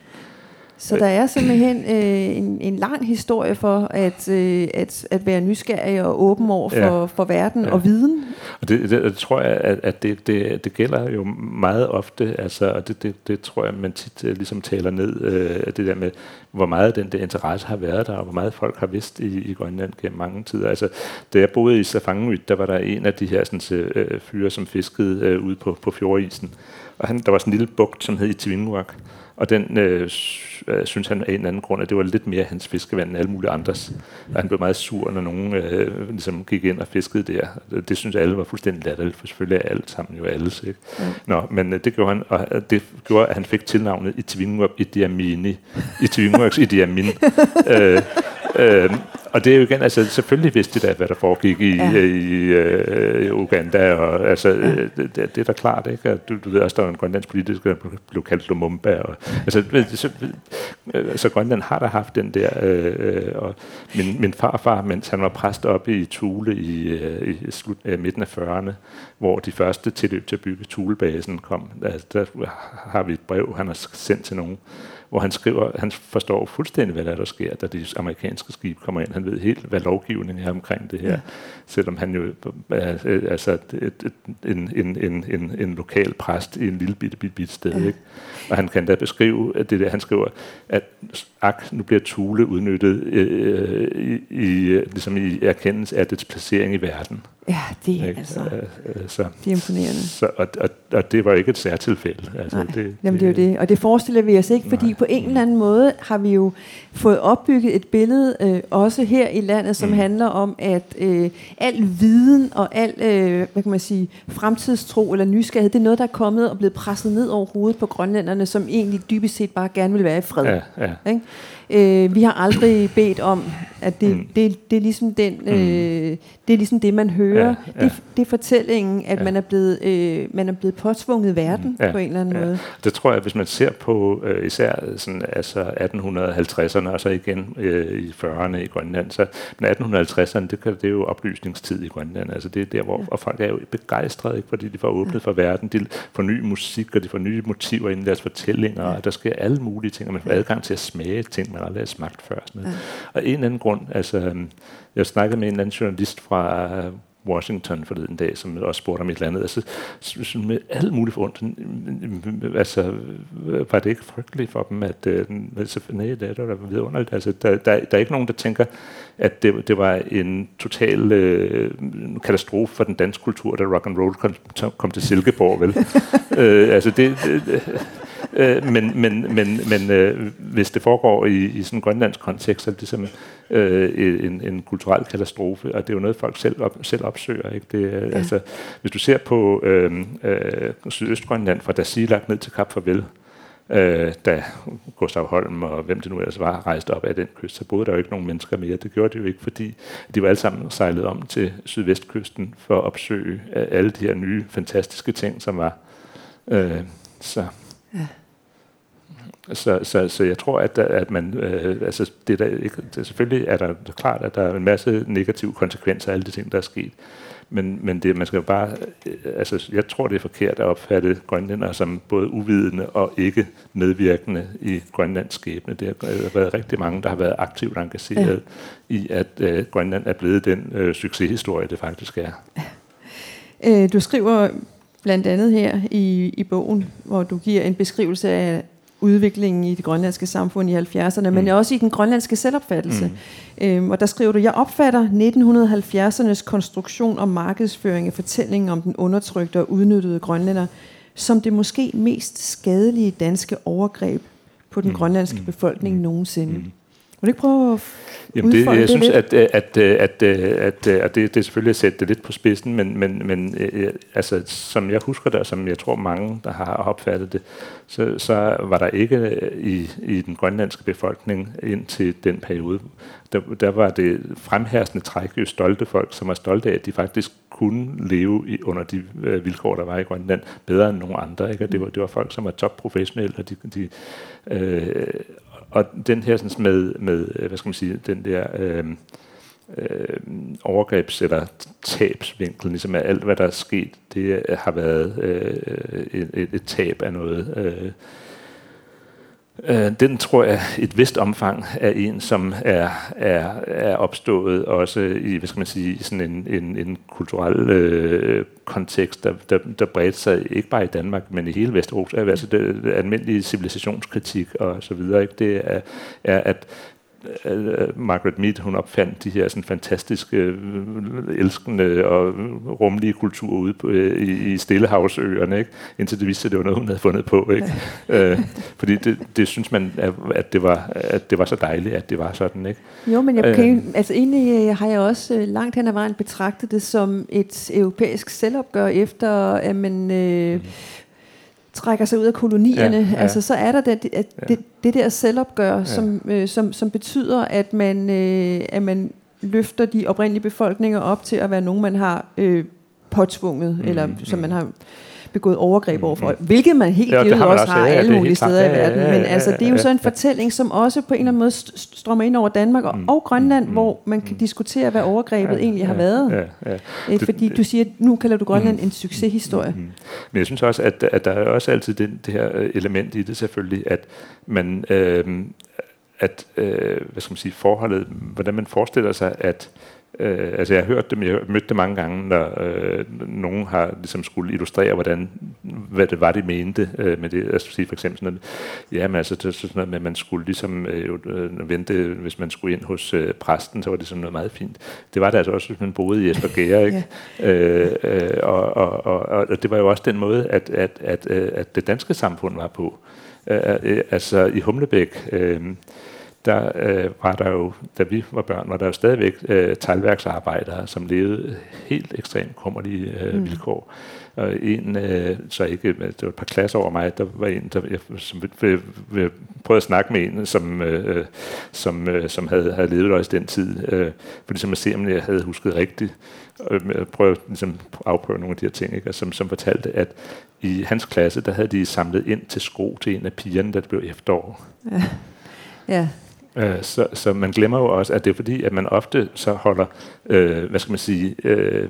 [SPEAKER 3] Så der er simpelthen øh, en, en lang historie for at, øh, at, at være nysgerrig og åben over for, ja. for verden ja. og viden.
[SPEAKER 4] Og det, det, det tror jeg, at, at det, det, det gælder jo meget ofte, altså, og det, det, det tror jeg, man tit uh, ligesom taler ned, uh, det der med, hvor meget den der interesse har været der, og hvor meget folk har vidst i, i Grønland gennem mange tider. Altså, da jeg boede i Safangemyt, der var der en af de her sådan, uh, fyre, som fiskede uh, ude på, på fjordisen, og han, der var sådan en lille bugt, som hed Itivinuak, Og den øh, øh, synes han af en eller anden grund, at det var lidt mere hans fiskevand end alle mulige andres. Og han blev meget sur, når nogen øh, ligesom gik ind og fiskede der. Det synes alle var fuldstændig latterligt, for selvfølgelig er alt sammen jo alles. Ikke? Ja. Nå, men øh, det gjorde han, og det gjorde, at han fik tilnavnet i Tvingwap i Diamini. I Tvingwap i Diamin. øh, øh, og det er jo igen, altså selvfølgelig vidste de da, hvad der foregik i, ja. i uh, Uganda, og altså, ja. Øh, det, det, er da klart, ikke? At du, du ved også, der var en grønlandsk politisk, der blev kaldt Lumumba, og, altså, så, så Grønland har da haft den der, øh, og min, min farfar, mens han var præst oppe i Thule i, uh, i slut, uh, midten af 40'erne, hvor de første tilløb til at bygge Thulebasen kom, altså, der har vi et brev, han har sendt til nogen, hvor han skriver, han forstår fuldstændig, hvad der, er, der sker, da de amerikanske skib kommer ind. Han ved helt, hvad lovgivningen er omkring det her, ja. selvom han jo er altså et, en, en, en, en, en lokal præst i en lille bitte, bitte, bitte sted. Ja. Ikke? Og han kan da beskrive at det der, han skriver, at ak, nu bliver Thule udnyttet øh, i, i, ligesom i erkendelse af dets placering i verden.
[SPEAKER 3] Ja, det er altså, øh, øh, så, det er imponerende.
[SPEAKER 4] Så, og, og, og det var ikke et særtilfælde. Altså,
[SPEAKER 3] Nej, det, jamen det er jo det. Og det forestiller vi os ikke, fordi nej. på en eller anden måde har vi jo fået opbygget et billede, øh, også her i landet, som mm. handler om, at øh, al viden og al øh, hvad kan man sige, fremtidstro eller nysgerrighed, det er noget, der er kommet og blevet presset ned over hovedet på grønlænderne, som egentlig dybest set bare gerne vil være i fred. Ja, ja. Ikke? Øh, vi har aldrig bedt om, at det, mm. det, det, er ligesom den, mm. øh, det er ligesom det, man hører. Ja, ja. Det, det er fortællingen, at ja. man, er blevet, øh, man er blevet påtvunget verden ja, på en eller anden ja. måde.
[SPEAKER 4] Det tror jeg, hvis man ser på øh, især sådan, altså 1850'erne og så igen øh, i 40'erne i Grønland, så men 1850'erne, det, det er jo oplysningstid i Grønland. Altså det er der, hvor ja. og folk er jo begejstrede, ikke, fordi de får åbnet ja. for verden. De får ny musik, og de får nye motiver ind i deres fortællinger, ja. og der sker alle mulige ting, og man får adgang til at smage ting, man aldrig har smagt før. Sådan ja. Og en eller anden grund, altså, øhm, jeg snakkede med en eller anden journalist fra øh, Washington forleden dag, som også spurgte om et eller andet. Altså, med alt muligt for ondt. Altså, var det ikke frygteligt for dem, at øh, altså, nej, det er der vidunderligt. Altså, der, der, der er ikke nogen, der tænker, at det, det var en total øh, katastrofe for den danske kultur, da rock and roll kom, kom til Silkeborg, vel? øh, altså, det, det Øh, men men, men, men øh, hvis det foregår i, i sådan en grønlandsk kontekst, så er det simpelthen øh, en, en kulturel katastrofe, og det er jo noget, folk selv, op, selv opsøger. Ikke? Det, ja. altså, hvis du ser på øh, øh, Sydøstgrønland fra Dasilak ned til Kap Farvel, øh, da Gustav Holm og hvem det nu ellers var, rejste op af den kyst, så boede der jo ikke nogen mennesker mere. Det gjorde de jo ikke, fordi de var alle sammen sejlet om til sydvestkysten for at opsøge alle de her nye, fantastiske ting, som var. Øh, så. Ja. Så, så, så jeg tror, at, at man, øh, altså det der, ikke, det, selvfølgelig er der er klart, at der er en masse negative konsekvenser af alle de ting, der er sket. Men, men det, man skal bare, øh, altså jeg tror, det er forkert at opfatte grønlænder som både uvidende og ikke medvirkende i Grønlands skæbne. Det har været rigtig mange, der har været aktivt engageret ja. i, at øh, Grønland er blevet den øh, succeshistorie, det faktisk er.
[SPEAKER 3] Øh, du skriver blandt andet her i, i bogen, hvor du giver en beskrivelse af udviklingen i det grønlandske samfund i 70'erne, mm. men også i den grønlandske selvopfattelse. Mm. Øhm, og der skriver du, jeg opfatter 1970'ernes konstruktion og markedsføring af fortællingen om den undertrykte og udnyttede grønlænder som det måske mest skadelige danske overgreb på den mm. grønlandske mm. befolkning mm. nogensinde. Mm. Du ikke prøve at
[SPEAKER 4] Jamen det, jeg det synes, at, at, at, at, at, at det, det er selvfølgelig at sætte det lidt på spidsen, men, men, men øh, altså, som jeg husker det, og som jeg tror mange, der har opfattet det, så, så var der ikke i, i den grønlandske befolkning indtil den periode, der, der var det fremherskende træk jo stolte folk, som var stolte af, at de faktisk kunne leve i, under de øh, vilkår, der var i Grønland, bedre end nogen andre. Ikke? Og det, var, det var folk, som var topprofessionelle, og de, de øh, og den her sådan med, med, øh, hvad skal man sige, den der øh, øh, overgrebs- eller tabsvinkel, ligesom at alt, hvad der er sket, det har været øh, et, et tab af noget. Øh, Øh, den tror jeg et vist omfang er en, som er, er, er opstået også i, hvad skal man sige, sådan en, en, en kulturel øh, kontekst, der, der, der bredte sig ikke bare i Danmark, men i hele Vesteuropa. Altså det, det almindelige civilisationskritik og så videre. Ikke? Det er, er, at uh, Margaret Mead, hun opfandt de her sådan fantastiske, uh, elskende og rummelige kulturer ude på, uh, i, i Stillehavsøerne, ikke? indtil det viste sig, at det var noget, hun havde fundet på. Ikke? uh, fordi det, det synes man, at det, var, at det var så dejligt, at det var sådan. Ikke?
[SPEAKER 3] Jo, men jeg kan, uh, altså egentlig har jeg også langt hen ad vejen betragtet det som et europæisk selvopgør efter, at man... Øh, mm trækker sig ud af kolonierne, ja, ja. altså så er der det, det, det, det der selvopgør, ja. som, øh, som, som betyder, at man, øh, at man løfter de oprindelige befolkninger op til at være nogen, man har øh, påtvunget, mm, eller som mm. man har begået overgreb mm, overfor, mm. hvilket man helt givet også, også har ja, alle mulige steder i verden. Men altså, det er jo så en fortælling, som også på en eller anden måde strømmer ind over Danmark og, mm, og Grønland, mm, hvor man kan mm. diskutere, hvad overgrebet ja, egentlig har ja, været. Ja, ja. Øh, fordi du siger, at nu kalder du Grønland mm, en succeshistorie. Mm, mm.
[SPEAKER 4] Men jeg synes også, at, at der er også altid det, det her øh, element i det selvfølgelig, at man... Øh, at øh, hvad skal man sige, forholdet, hvordan man forestiller sig, at Øh, altså jeg har hørt dem, jeg har mødt dem mange gange, når øh, nogen har ligesom skulle illustrere, hvordan, hvad det var, de mente øh, med det. Altså sige for eksempel sådan noget, ja, men altså det, sådan noget med, at man skulle ligesom øh, øh, vente, hvis man skulle ind hos øh, præsten, så var det sådan noget meget fint. Det var det altså også, hvis man boede i Esbjerg, ikke? ja. øh, øh, og, og, og, og, det var jo også den måde, at, at, at, at, at det danske samfund var på. Øh, øh, altså i Humlebæk, øh, der øh, var der jo, da vi var børn, var der jo stadigvæk øh, teglværksarbejdere, som levede helt ekstremt kummerlige øh, mm. vilkår. Og en, øh, så ikke, det var et par klasser over mig, der var en, der, jeg, som vil, vil prøve at snakke med en, som, øh, som, øh, som havde, havde levet også den tid, øh, for ligesom at se, om jeg havde husket rigtigt, og prøve ligesom, at afprøve nogle af de her ting, ikke? som, som fortalte, at i hans klasse, der havde de samlet ind til sko til en af pigerne, der blev efterår. Ja.
[SPEAKER 3] ja.
[SPEAKER 4] Øh, så, så man glemmer jo også, at det er fordi, at man ofte så holder, øh, hvad skal man sige, øh,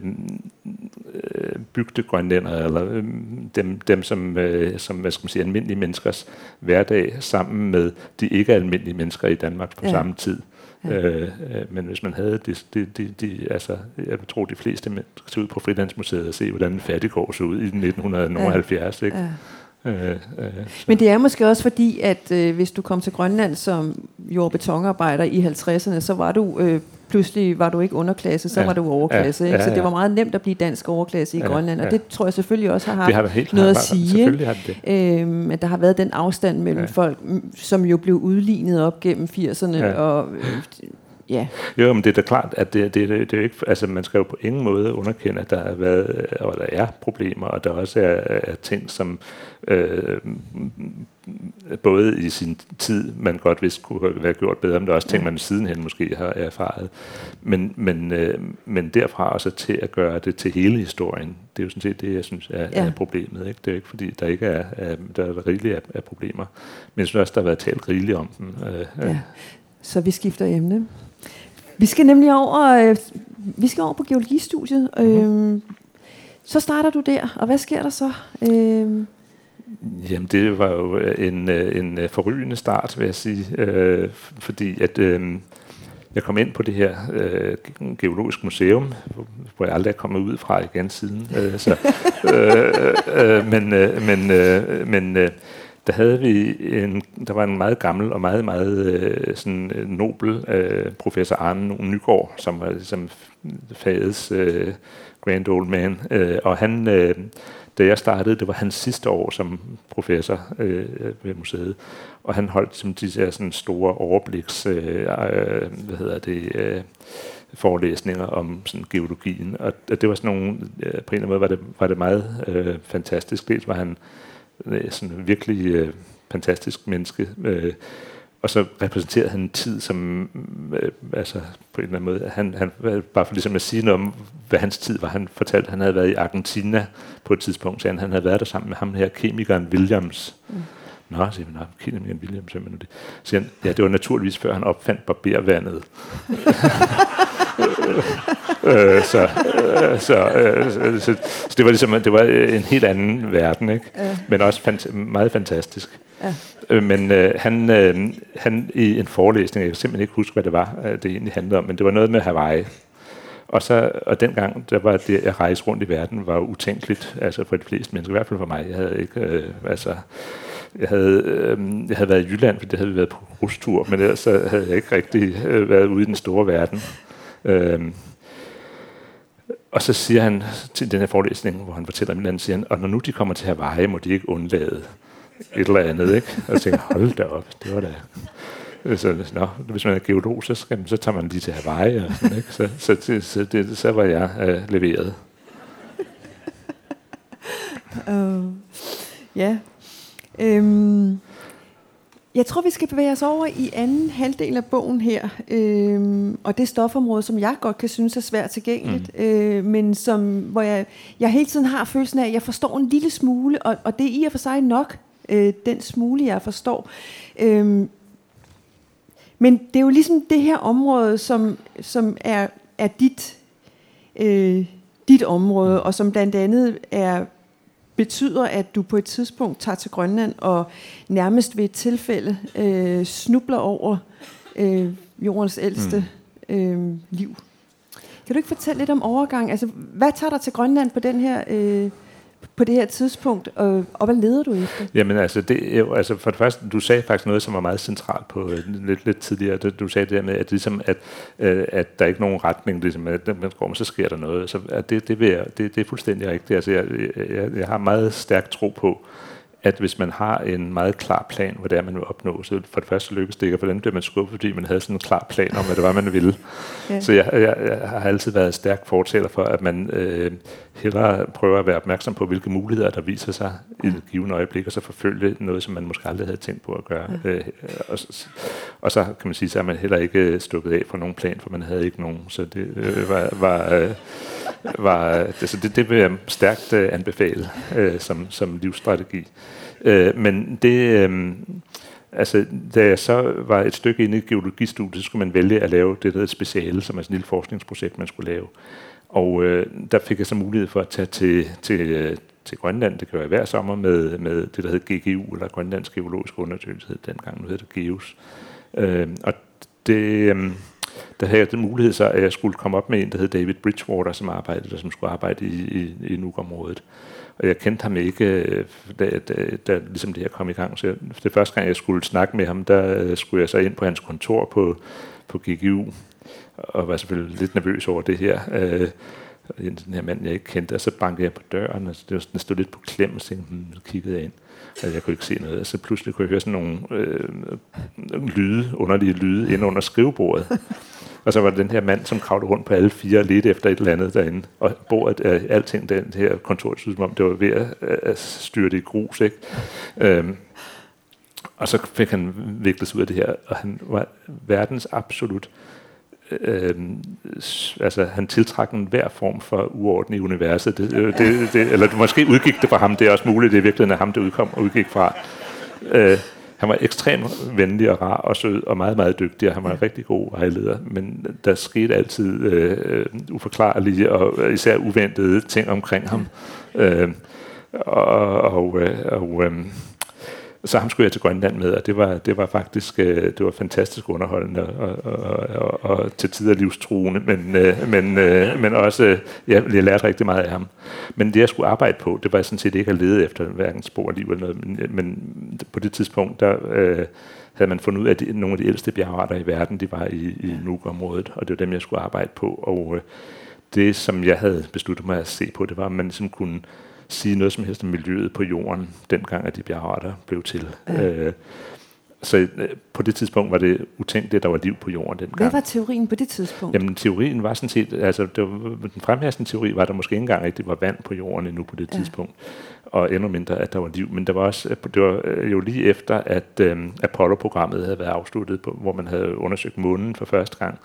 [SPEAKER 4] øh bygdegrønlænder, eller øh, dem, dem som, øh, som hvad skal man sige, almindelige menneskers hverdag, sammen med de ikke almindelige mennesker i Danmark på ja. samme tid. Ja. Øh, øh, men hvis man havde de, de, de, de, altså, jeg tror de fleste mennesker ud på Frilandsmuseet og se, hvordan fattigård så ud i 1970, ja. ikke? Ja.
[SPEAKER 3] Øh, øh, Men det er måske også fordi, at øh, hvis du kom til Grønland som jord- betonarbejder i 50'erne, så var du øh, pludselig var du ikke underklasse, så ja, var du overklasse. Ja, ikke? Så ja, ja. det var meget nemt at blive dansk overklasse i ja, Grønland, og ja. det tror jeg selvfølgelig også har haft har helt noget at sige. Har det. Øhm, at der har været den afstand mellem ja. folk, som jo blev udlignet op gennem 80'erne, ja. og øh,
[SPEAKER 4] Ja. Jo, men det er da klart, at det, det, det, det er ikke, altså man skal jo på ingen måde underkende, at der har været, og der er problemer, og der også er, er ting, som øh, både i sin tid, man godt vidste kunne være gjort bedre, men der er også ting, man sidenhen måske har erfaret. Men, men, øh, men derfra også til at gøre det til hele historien, det er jo sådan set det, jeg synes er, ja. er problemet. Ikke? Det er ikke fordi, der ikke er, er der er rigeligt af, af problemer, men jeg synes også, der har været talt rigeligt om dem. Øh,
[SPEAKER 3] ja. Så vi skifter emne. Vi skal nemlig over, øh, vi skal over på geologistudiet. Øh, så starter du der, og hvad sker der så? Øh,
[SPEAKER 4] Jamen, det var jo en, øh, en øh, forrygende start, vil jeg sige, øh, fordi at øh, jeg kom ind på det her øh, geologisk museum, hvor jeg aldrig er kommet ud fra igen siden. Øh, så, øh, øh, men øh, men, øh, men øh, der havde vi en, der var en meget gammel og meget, meget øh, sådan øh, nobel øh, professor Arne Nygaard, som var ligesom fagets øh, grand old man. Øh, og han, øh, da jeg startede, det var hans sidste år som professor øh, ved museet, og han holdt som de der sådan store overbliks, øh, øh, hvad hedder det, øh, forelæsninger om sådan geologien, og det var sådan nogle, øh, på en eller anden måde var det, var det meget øh, fantastisk. Dels var han Øh, sådan virkelig øh, fantastisk menneske. Øh, og så repræsenterede han en tid, som øh, altså på en eller anden måde, han, han, bare for ligesom at sige noget om, hvad hans tid var, han fortalte, at han havde været i Argentina på et tidspunkt, så han, han havde været der sammen med ham her, kemikeren Williams. Mm. Nå, siger nej, kemikeren Williams, simpelthen det. Så han, ja, det var naturligvis før han opfandt barbervandet. øh, så, øh, så, øh, så, så, så det var ligesom det var en helt anden verden, ikke? Ja. Men også fant- meget fantastisk. Ja. Øh, men øh, han, øh, han i en forelæsning, jeg kan simpelthen ikke huske, hvad det var, øh, det egentlig handlede om, men det var noget med Hawaii. Og, så, og dengang, der var det at rejse rundt i verden, var utænkeligt, altså for de fleste mennesker, i hvert fald for mig. Jeg havde ikke, øh, altså, jeg havde, øh, jeg havde været i Jylland, fordi det havde vi været på rustur, men ellers så havde jeg ikke rigtig øh, været ude i den store verden. Øh, og så siger han til den her forelæsning, hvor han fortæller om andet, siger han, og når nu de kommer til Hawaii, må de ikke undlade et eller andet. Ikke? Og jeg tænkte, hold da op, det var da... Så, nå, hvis man er geolog, så, skal man, så tager man lige til Hawaii. Og sådan, ikke? Så, så, så, så, det, så var jeg øh, leveret.
[SPEAKER 3] uh, ja. Øhm, jeg tror, vi skal bevæge os over i anden halvdel af bogen her, øhm, og det stofområde, som jeg godt kan synes er svært tilgængeligt, mm. øh, men som, hvor jeg, jeg hele tiden har følelsen af, at jeg forstår en lille smule, og, og det er i og for sig nok, øh, den smule, jeg forstår. Øhm, men det er jo ligesom det her område, som, som er, er dit, øh, dit område, og som blandt andet er betyder, at du på et tidspunkt tager til Grønland og nærmest ved et tilfælde øh, snubler over øh, jordens ældste mm. øh, liv. Kan du ikke fortælle lidt om overgang? Altså, hvad tager dig til Grønland på den her øh, på det her tidspunkt, og, og hvad leder du efter?
[SPEAKER 4] Jamen altså, det jo, altså for det første, du sagde faktisk noget, som var meget centralt på øh, lidt, lidt tidligere. Du, du sagde det der med, at, ligesom, at, øh, at der er ikke nogen retning, ligesom, at man går, så sker der noget. Så at det, det, vil jeg, det, det er fuldstændig rigtigt. Altså, jeg, jeg, jeg har meget stærk tro på, at hvis man har en meget klar plan, hvad det er, man vil opnå, så for det første lykkes det ikke, og for den bliver man skuffet, fordi man havde sådan en klar plan om, hvad det var, man ville. Ja. Så jeg, jeg, jeg har altid været stærk fortæller for, at man øh, hellere prøver at være opmærksom på, hvilke muligheder, der viser sig i et givet øjeblik, og så forfølge noget, som man måske aldrig havde tænkt på at gøre. Ja. Øh, og, og så kan man sige, så er man heller ikke stukket af for nogen plan, for man havde ikke nogen, så det øh, var... var øh, var, det, så det, det vil jeg stærkt øh, anbefale øh, som, som livsstrategi. Øh, men det, øh, altså, da jeg så var et stykke inde i geologistudiet, så skulle man vælge at lave det, der hedder speciale, som er sådan et lille forskningsprojekt, man skulle lave. Og øh, der fik jeg så mulighed for at tage til, til, øh, til Grønland, det gør jeg hver sommer, med, med det, der hed GGU, eller Grønlands Geologiske Undersøgelse, dengang nu hedder det GEUS. Øh, og det... Øh, der havde jeg den mulighed så, at jeg skulle komme op med en, der hed David Bridgewater, som arbejdede der, som skulle arbejde i, i, i Nuuk-området. Og jeg kendte ham ikke, øh, da, da, da ligesom det her kom i gang. Så jeg, det første gang, jeg skulle snakke med ham, der øh, skulle jeg så ind på hans kontor på, på GGU, og var selvfølgelig lidt nervøs over det her. Øh, den her mand, jeg ikke kendte, og så bankede jeg på døren, og det stod lidt på klem, og tænkte, hmm, kiggede jeg ind. Og jeg kunne ikke se noget. Og så pludselig kunne jeg høre sådan nogle øh, lyde, underlige lyde, ind under skrivebordet. Og så var det den her mand, som kravlede rundt på alle fire lidt efter et eller andet derinde. Og bordet, øh, alting, den her kontor, synes som om det var ved at, at styre det i grus. Ikke? Øhm, og så fik han viklet ud af det her, og han var verdens absolut øh, altså han tiltrak en hver form for uorden i universet. Det, det, det, eller måske udgik det fra ham, det er også muligt, det er virkelig ham, det udkom og udgik fra. Øh, han var ekstremt venlig og rar og sød og meget, meget dygtig, og han var en rigtig god vejleder, men der skete altid øh, uforklarlige og især uventede ting omkring ham. Øh, og, og, øh, og øh, så ham skulle jeg til Grønland med, og det var, det var faktisk øh, det var fantastisk underholdende og, og, og, og til tider livstruende, men, øh, men, øh, men også, øh, jeg, jeg lærte rigtig meget af ham. Men det, jeg skulle arbejde på, det var sådan set ikke at lede efter hverken spor liv eller noget, men, øh, men på det tidspunkt, der øh, havde man fundet ud af, at de, nogle af de ældste bjergarter i verden, de var i, i Nuuk-området, og det var dem, jeg skulle arbejde på, og øh, det, som jeg havde besluttet mig at se på, det var, at man ligesom kunne sige noget som helst om miljøet på jorden, dengang at de bjergarter blev til. Ja. Øh, så øh, på det tidspunkt var det utænkt, at der var liv på jorden dengang.
[SPEAKER 3] Hvad var teorien på det tidspunkt?
[SPEAKER 4] Jamen teorien var sådan set, altså det var, den fremherskende teori var, at der måske ikke engang rigtig var vand på jorden endnu på det ja. tidspunkt, og endnu mindre, at der var liv. Men der var også, det var øh, jo lige efter, at øhm, Apollo-programmet havde været afsluttet, på, hvor man havde undersøgt månen for første gang.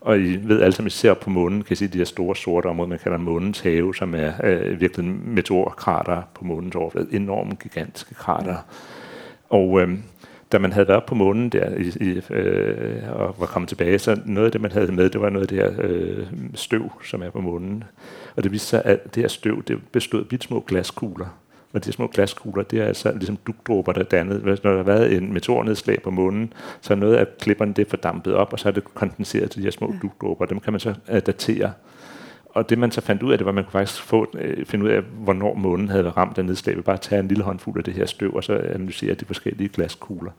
[SPEAKER 4] Og I ved alle sammen, I ser på månen, kan I se de her store sorte områder, man kalder månens have, som er øh, virkelig meteorkrater på månens overflade. Enorme, gigantiske krater. Ja. Og øh, da man havde været på månen der i, i, øh, og var kommet tilbage, så noget af det, man havde med, det var noget af det her øh, støv, som er på månen. Og det viste sig, at det her støv, det bestod af små glaskugler. Og de små glaskugler, det er altså ligesom dugdråber, der er dannet. Når der har været en meteornedslag på månen, så er noget af klipperne det fordampet op, og så er det kondenseret til de her små ja. dugdråber. Dem kan man så uh, datere. Og det man så fandt ud af, det var, at man kunne faktisk få, øh, finde ud af, hvornår månen havde været ramt af nedslag. Vi bare tage en lille håndfuld af det her støv, og så analysere de forskellige glaskugler.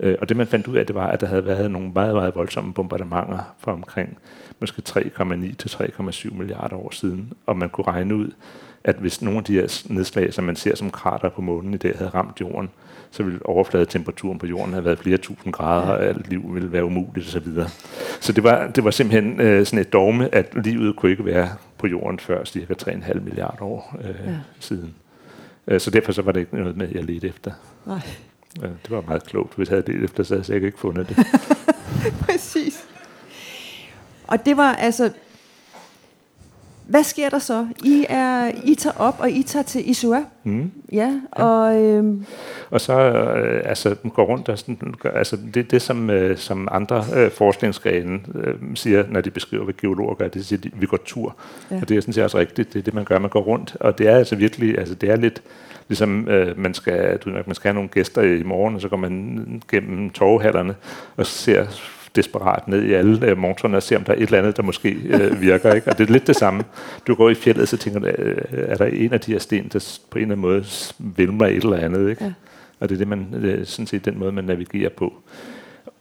[SPEAKER 4] Øh, og det man fandt ud af, det var, at der havde været nogle meget, meget voldsomme bombardementer for omkring måske 3,9 til 3,7 milliarder år siden. Og man kunne regne ud, at hvis nogle af de her nedslag, som man ser som krater på månen i dag, havde ramt jorden, så ville overfladetemperaturen på jorden have været flere tusind grader, og alt liv ville være umuligt osv. Så, så det var, det var simpelthen øh, sådan et dogme, at livet kunne ikke være på jorden før cirka 3,5 milliarder år øh, ja. siden. Øh, så derfor så var det ikke noget med, jeg ledte efter. Nej. Det var meget klogt. Hvis jeg havde det efter, så havde jeg ikke fundet det.
[SPEAKER 3] Præcis. Og det var altså hvad sker der så? I, er, I tager op, og I tager til Isua. Mm. Ja, og... Øhm.
[SPEAKER 4] Og så øh, altså, går rundt og sådan, altså, det, det som, øh, som andre øh, forskningsgrene øh, siger, når de beskriver, hvad geologer gør, det siger, at vi går tur. Ja. Og det er sådan set også rigtigt, det er det, man gør, man går rundt. Og det er altså virkelig, altså det er lidt, ligesom øh, man, skal, du, man skal have nogle gæster i morgen, og så går man gennem torvehallerne og ser desperat ned i alle øh, motorerne og se, om der er et eller andet, der måske øh, virker. Ikke? Og det er lidt det samme. Du går i fjellet, så tænker du, øh, er der en af de her sten, der på en eller anden måde vælmer et eller andet. Ikke? Ja. Og det er det, man, er sådan set den måde, man navigerer på.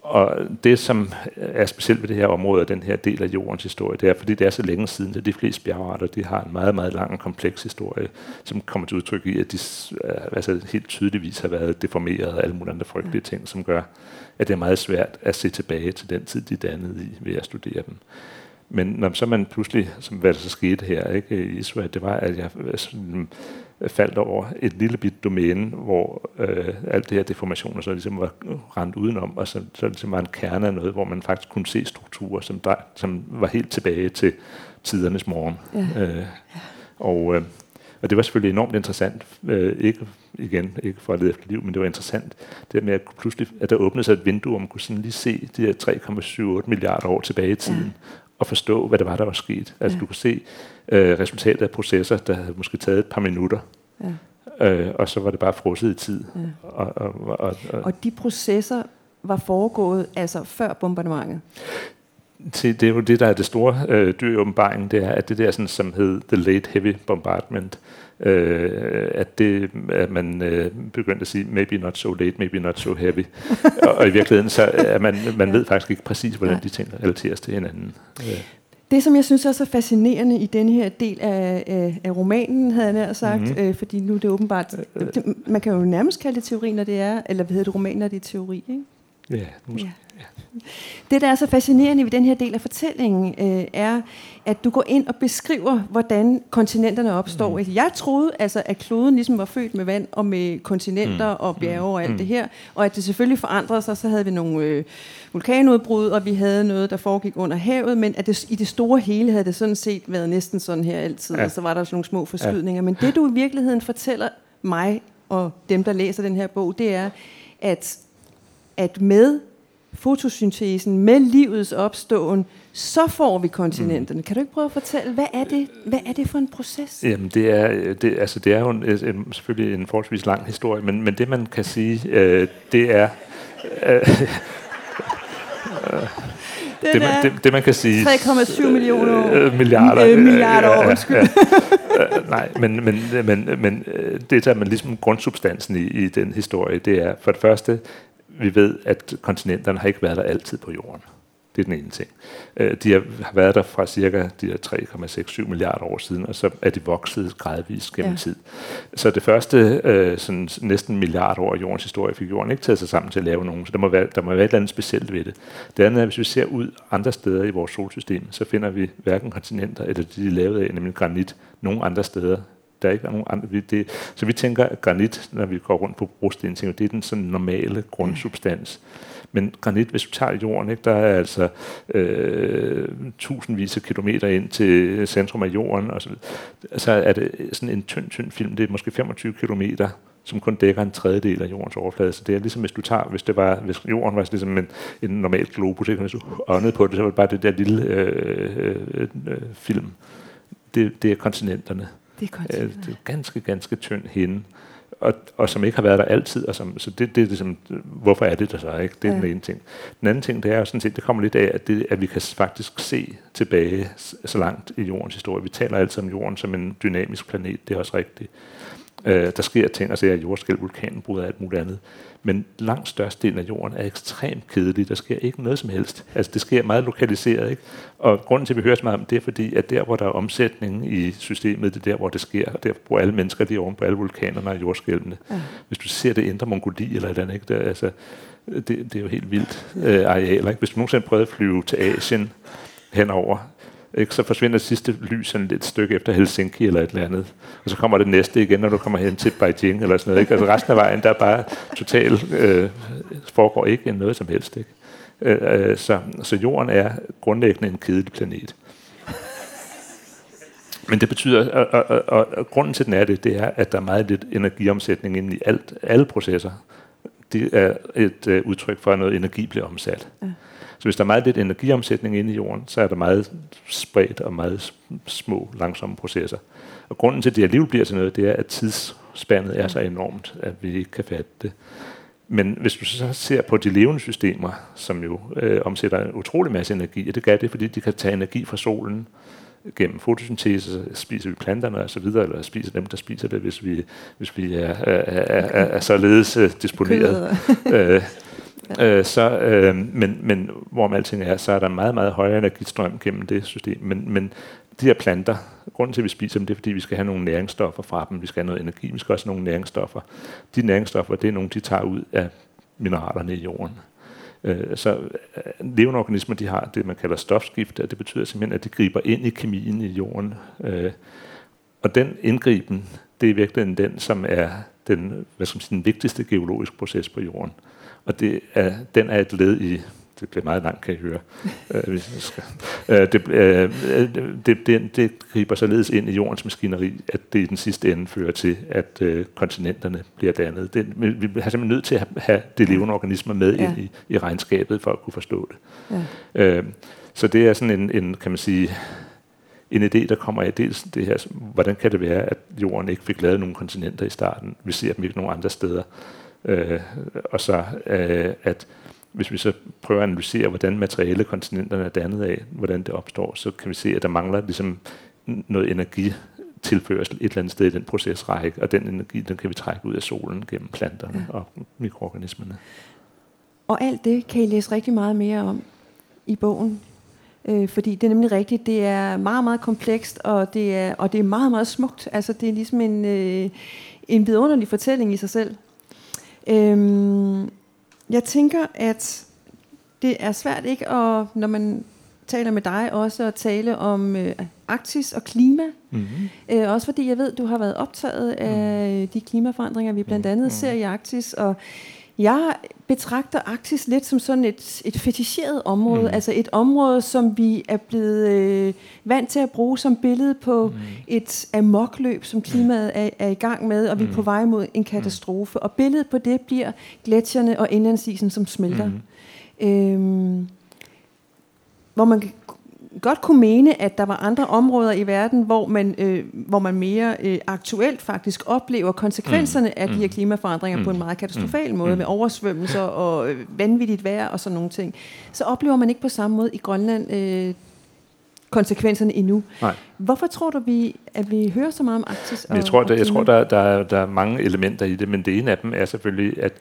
[SPEAKER 4] Og det, som er specielt ved det her område og den her del af jordens historie, det er, fordi det er så længe siden, at de fleste bjergarter de har en meget, meget lang og kompleks historie, som kommer til udtryk i, at de altså, helt tydeligvis har været deformeret og alle mulige andre frygtelige ting, som gør, at det er meget svært at se tilbage til den tid, de dannede i ved at studere dem. Men når så man pludselig, som hvad der så skete her ikke, i Israel, det var, at jeg sådan, faldt over et lille bit domæne, hvor øh, alt det her deformationer så ligesom var rendt udenom, og så, så ligesom var en kerne af noget, hvor man faktisk kunne se strukturer, som, der, som var helt tilbage til tidernes morgen. Ja. Øh. Og, øh, og det var selvfølgelig enormt interessant, øh, ikke igen, ikke for at lede efter liv, men det var interessant, det med at pludselig, at der åbnede sig et vindue, hvor man kunne sådan lige se de her 3,78 milliarder år tilbage i tiden, ja. og forstå, hvad det var, der var sket. Altså ja. du kunne se øh, resultatet af processer, der havde måske taget et par minutter, ja. øh, og så var det bare frosset i tid. Ja.
[SPEAKER 3] Og, og, og, og, og de processer var foregået altså før bombardementet?
[SPEAKER 4] Til, det er jo det, der er det store øh, dyr i åbenbaringen, det er, at det der, sådan, som hed The Late Heavy Bombardment, øh, at, det, at man øh, begyndte at sige, maybe not so late, maybe not so heavy. og, og i virkeligheden, så er man, man ved faktisk ikke præcis, hvordan de ting relateres til hinanden. Øh.
[SPEAKER 3] Det, som jeg synes er så fascinerende i denne her del af, af, af romanen, havde jeg nær sagt, mm-hmm. øh, fordi nu er det åbenbart, det, man kan jo nærmest kalde det teori, når det er, eller hvad hedder det, roman, når det er teori, ikke?
[SPEAKER 4] Ja, måske. Ja.
[SPEAKER 3] Det, der er så fascinerende ved den her del af fortællingen, øh, er, at du går ind og beskriver, hvordan kontinenterne opstår. Mm. Jeg troede, altså, at kloden ligesom var født med vand og med kontinenter mm. og bjerge og alt mm. det her, og at det selvfølgelig forandrede sig. Så havde vi nogle øh, vulkanudbrud, og vi havde noget, der foregik under havet, men at det, i det store hele havde det sådan set været næsten sådan her altid, ja. og så var der sådan nogle små forskydninger. Ja. Men det, du i virkeligheden fortæller mig og dem, der læser den her bog, det er, at, at med fotosyntesen, med livets opståen, så får vi kontinenterne. Mm. Kan du ikke prøve at fortælle, hvad er det, hvad er det for en proces?
[SPEAKER 4] Jamen, det er, det, altså, det er jo en, en, selvfølgelig en forholdsvis lang historie, men, men det man kan sige, øh, det er... Øh, det, man, det, det man kan sige
[SPEAKER 3] 3,7 millioner
[SPEAKER 4] øh, milliarder
[SPEAKER 3] øh, milliarder år, undskyld. Ja,
[SPEAKER 4] ja. Øh, nej, men, men, men, men øh, det der man ligesom grundsubstansen i, i den historie, det er for det første vi ved, at kontinenterne har ikke været der altid på jorden. Det er den ene ting. Øh, de har været der fra cirka de 3,67 milliarder år siden, og så er de vokset gradvist gennem ja. tid. Så det første øh, sådan næsten milliard år i jordens historie fik jorden ikke taget sig sammen til at lave nogen, så der må være, der må være et eller andet specielt ved det. Det andet er, hvis vi ser ud andre steder i vores solsystem, så finder vi hverken kontinenter eller de, de er lavet af, nemlig granit, nogen andre steder der er nogen andre. Det, så vi tænker, at granit, når vi går rundt på brosten, tænker, det er den sådan normale grundsubstans. Men granit, hvis du tager jorden, ikke, der er altså øh, tusindvis af kilometer ind til centrum af jorden, og så, så er det sådan en tynd, tynd film, det er måske 25 kilometer, som kun dækker en tredjedel af jordens overflade. Så det er ligesom, hvis du tager, hvis, det var, hvis jorden var ligesom en, en normal globus, ikke? hvis du åndede på det, så var det bare det der lille øh, øh, øh, film. Det, det er kontinenterne.
[SPEAKER 3] Det er
[SPEAKER 4] øh, det er ganske, ganske tynd hinde, og, og som ikke har været der altid. Og som, så det, det er ligesom, hvorfor er det der så ikke? Det er ja. den ene ting. Den anden ting, det er jo sådan set, det kommer lidt af, at, det, at vi kan faktisk se tilbage så langt i jordens historie. Vi taler altid om jorden som en dynamisk planet, det er også rigtigt. Øh, der sker ting, altså jordskæld, vulkanbrud og alt muligt andet. Men langt størstedelen af jorden er ekstremt kedelig. Der sker ikke noget som helst. Altså det sker meget lokaliseret. Ikke? Og grunden til, at vi hører så meget om det, er fordi, at der, hvor der er omsætning i systemet, det er der, hvor det sker. Der bor alle mennesker lige oven på alle vulkanerne og jordskælvene. Ja. Hvis du ser det indre Mongoli eller et eller andet, ikke? Der, altså, det, det er jo helt vildt øh, arealer. Ikke? Hvis du nogensinde prøvede at flyve til Asien henover, ikke? Så forsvinder sidste lys sådan et stykke efter Helsinki eller et eller andet. Og så kommer det næste igen, når du kommer hen til Beijing eller sådan noget. Ikke? Altså resten af vejen, der er bare totalt, øh, foregår ikke noget som helst. Ikke? Øh, øh, så, så jorden er grundlæggende en kedelig planet. Men det betyder, og, og, og, og grunden til den er det, det er, at der er meget lidt energiomsætning ind i alt, alle processer. Det er et øh, udtryk for, at noget energi bliver omsat. Ja. Så hvis der er meget lidt energiomsætning inde i jorden, så er der meget spredt og meget små, langsomme processer. Og grunden til, at det alligevel bliver til noget, det er, at tidsspændet er så enormt, at vi ikke kan fatte det. Men hvis du så ser på de levende systemer, som jo øh, omsætter en utrolig masse energi, og det gør det, fordi de kan tage energi fra solen gennem fotosyntese, spiser vi planterne og så videre, eller spiser dem, der spiser det, hvis vi, hvis vi er, er, er, er, er således uh, disponeret. øh, Øh, så, øh, men, men hvorom alting er, så er der meget, meget højere energistrøm gennem det system. Men, men de her planter, grunden til, at vi spiser dem, det er, fordi vi skal have nogle næringsstoffer fra dem. Vi skal have noget energi, vi skal også have nogle næringsstoffer. De næringsstoffer, det er nogle, de tager ud af mineralerne i jorden. Øh, så øh, levende organismer, de har det, man kalder stofskift, og det betyder simpelthen, at de griber ind i kemien i jorden. Øh, og den indgriben, det er virkelig den, som er den, hvad skal man sige, den vigtigste geologiske proces på jorden. Og det er, den er et led i, det bliver meget langt, kan I høre, øh. Øh, det, øh, det, det, det griber således ind i jordens maskineri, at det i den sidste ende fører til, at kontinenterne bliver dannet. Det, vi er simpelthen nødt til at have de levende organismer med ja. ind i, i regnskabet, for at kunne forstå det. Ja. Så det er sådan en, en, kan man sige, en idé, der kommer af dels det her, hvordan kan det være, at jorden ikke fik lavet nogle kontinenter i starten? Vi ser dem ikke nogen andre steder. Øh, og så øh, at hvis vi så prøver at analysere, hvordan materiale kontinenterne er dannet af, hvordan det opstår, så kan vi se, at der mangler ligesom noget energi tilførsel et eller andet sted i den procesrække, og den energi, den kan vi trække ud af solen gennem planterne ja. og mikroorganismerne.
[SPEAKER 3] Og alt det kan I læse rigtig meget mere om i bogen, øh, fordi det er nemlig rigtigt, det er meget, meget komplekst, og det er, og det er meget, meget smukt. Altså det er ligesom en, øh, en vidunderlig fortælling i sig selv. Øhm, jeg tænker, at det er svært ikke at, når man taler med dig, også at tale om øh, Arktis og klima. Mm-hmm. Øh, også fordi jeg ved, du har været optaget af mm. de klimaforandringer, vi blandt andet mm. ser i Arktis. Og jeg betragter Arktis lidt som sådan et, et feticheret område, mm. altså et område, som vi er blevet øh, vant til at bruge som billede på mm. et amokløb, som klimaet er, er i gang med, og vi er på mm. vej mod en katastrofe. Og billedet på det bliver gletsjerne og indlandsisen, som smelter. Mm. Øhm, hvor man godt kunne mene, at der var andre områder i verden, hvor man, øh, hvor man mere øh, aktuelt faktisk oplever konsekvenserne mm. af de her mm. klimaforandringer mm. på en meget katastrofal mm. måde, mm. med oversvømmelser og øh, vanvittigt vejr og sådan nogle ting. Så oplever man ikke på samme måde i Grønland øh, konsekvenserne endnu. Nej. Hvorfor tror du, vi, at vi hører så meget om Arktis?
[SPEAKER 4] Og, jeg tror, der, jeg tror der, der, der er mange elementer i det, men det ene af dem er selvfølgelig, at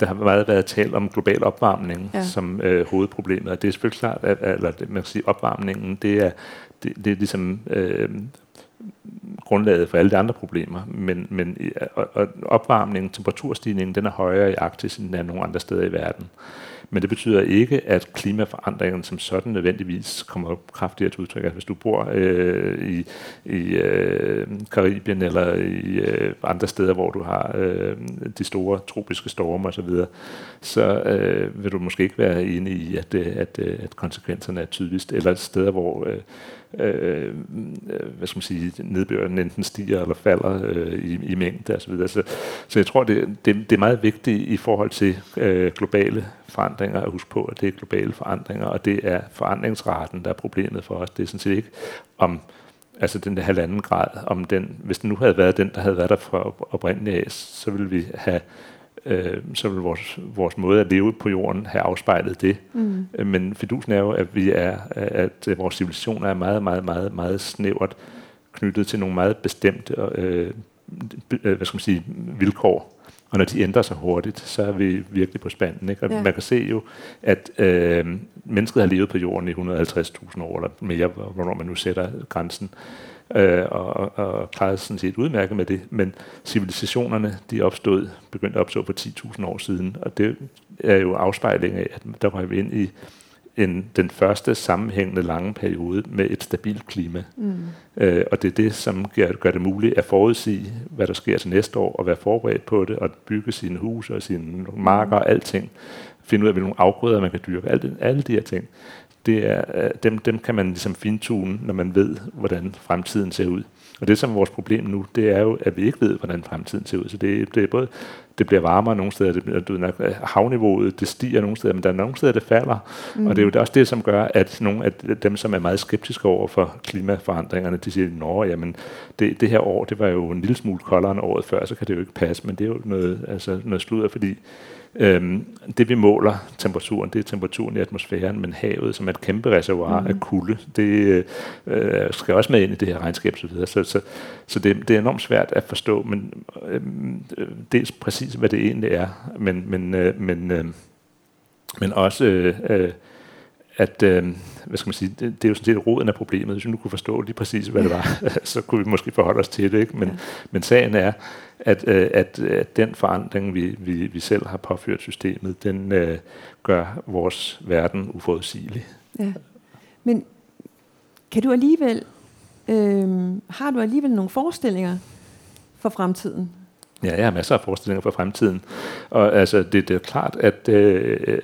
[SPEAKER 4] der har meget været talt om global opvarmning ja. som øh, hovedproblemet. Og det er selvfølgelig klart, at, eller, man kan sige, opvarmningen, det er, det, det er ligesom... Øh, grundlaget for alle de andre problemer, men, men og, og opvarmningen, temperaturstigningen, den er højere i Arktis, end den er nogen andre steder i verden. Men det betyder ikke, at klimaforandringen som sådan nødvendigvis kommer kraftigere til udtryk. Altså, hvis du bor øh, i, i øh, Karibien eller i øh, andre steder, hvor du har øh, de store tropiske storme osv., så, så øh, vil du måske ikke være enig i, at, øh, at, øh, at konsekvenserne er tydeligst. Eller steder, hvor øh, Øh, øh, hvad skal man sige, nedbøren enten stiger eller falder øh, i, i mængde osv. Så, videre. så, så jeg tror, det, det, det er meget vigtigt i forhold til øh, globale forandringer at huske på, at det er globale forandringer, og det er forandringsraten, der er problemet for os. Det er sådan set ikke, om altså den der halvanden grad, om den, hvis den nu havde været den, der havde været der fra oprindeligt af, så ville vi have øh, så vil vores, vores måde at leve på jorden have afspejlet det. Mm. Øh, men fidusen er jo, at vi er, at vores civilisation er meget, meget, meget, meget snævert knyttet til nogle meget bestemte øh, hvad skal man sige, vilkår. Og når de ændrer sig hurtigt, så er vi virkelig på spanden. Ikke? Og ja. man kan se jo, at øh, mennesket har levet på jorden i 150.000 år, eller mere, hvornår man nu sætter grænsen øh, og, og klarede sådan set udmærket med det. Men civilisationerne, de opstod, begyndte at opstå for 10.000 år siden, og det er jo afspejling af, at der var vi ind i en, den første sammenhængende lange periode med et stabilt klima. Mm. Øh, og det er det, som gør, gør det muligt at forudsige, hvad der sker til næste år, og være forberedt på det, og bygge sine huse og sine marker og alting. Finde ud af, hvilke afgrøder man kan dyrke. Alle, alle de her ting det er, øh, dem, dem kan man ligesom fintune, når man ved, hvordan fremtiden ser ud. Og det som er vores problem nu, det er jo, at vi ikke ved, hvordan fremtiden ser ud. Så det, det er både, det bliver varmere nogle steder, det, du, havniveauet det stiger nogle steder, men der er nogle steder, det falder. Mm. Og det er jo også det, som gør, at nogle af dem, som er meget skeptiske over for klimaforandringerne, de siger, at jamen, det, det her år, det var jo en lille smule koldere end året før, så kan det jo ikke passe, men det er jo noget, altså noget sludder, fordi Øhm, det vi måler temperaturen, det er temperaturen i atmosfæren, men havet, som er et kæmpe reservoir mm. af kulde, det øh, skal også med ind i det her regnskab så videre. Så, så, så det, det er enormt svært at forstå, men øh, dels præcis, hvad det egentlig er, men, men, øh, men, øh, men også øh, at, øh, hvad skal man sige, det, det er jo sådan set roden af problemet. Hvis vi nu kunne forstå lige præcis, hvad det var, så kunne vi måske forholde os til det. Ikke? Men, ja. men sagen er, at, øh, at, at den forandring, vi, vi, vi selv har påført systemet, den øh, gør vores verden uforudsigelig. Ja.
[SPEAKER 3] Men kan du alligevel, øh, har du alligevel nogle forestillinger for fremtiden?
[SPEAKER 4] Ja, jeg har masser af forestillinger for fremtiden. Og altså, det, det er klart, at øh,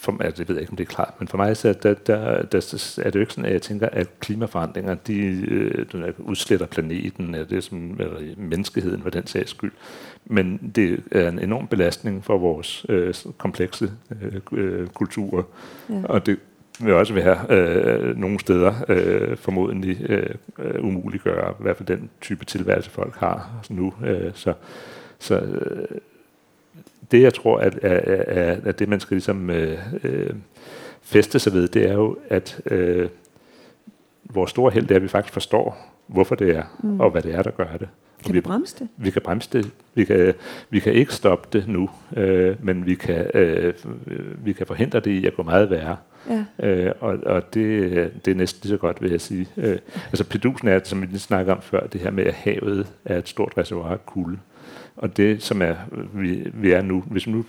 [SPEAKER 4] for, altså, jeg ved ikke, om det er klart, men for mig så der, der, der, er det jo ikke sådan, at jeg tænker, at klimaforandringer de, øh, udsletter planeten, eller det som, eller menneskeheden for den sags skyld. Men det er en enorm belastning for vores øh, komplekse øh, øh kulturer. Ja. Og det vil også være øh, nogle steder øh, formodentlig øh, umuliggøre, i hvert fald den type tilværelse, folk har nu. Øh, så så øh, det, jeg tror, at, at, at, at det, man skal ligesom øh, øh, feste sig ved, det er jo, at øh, vores store held er, at vi faktisk forstår, hvorfor det er, mm. og hvad det er, der gør det.
[SPEAKER 3] Kan vi bremse det?
[SPEAKER 4] Vi kan bremse det. Vi kan, vi kan ikke stoppe det nu, øh, men vi kan, øh, vi kan forhindre det i at gå meget værre. Ja. Øh, og og det, det er næsten lige så godt, vil jeg sige. Øh, altså pedusen er, som vi snakkede om før, det her med, at havet er et stort reservoir af kulde. Og det, som er, vi, vi er nu, hvis vi nu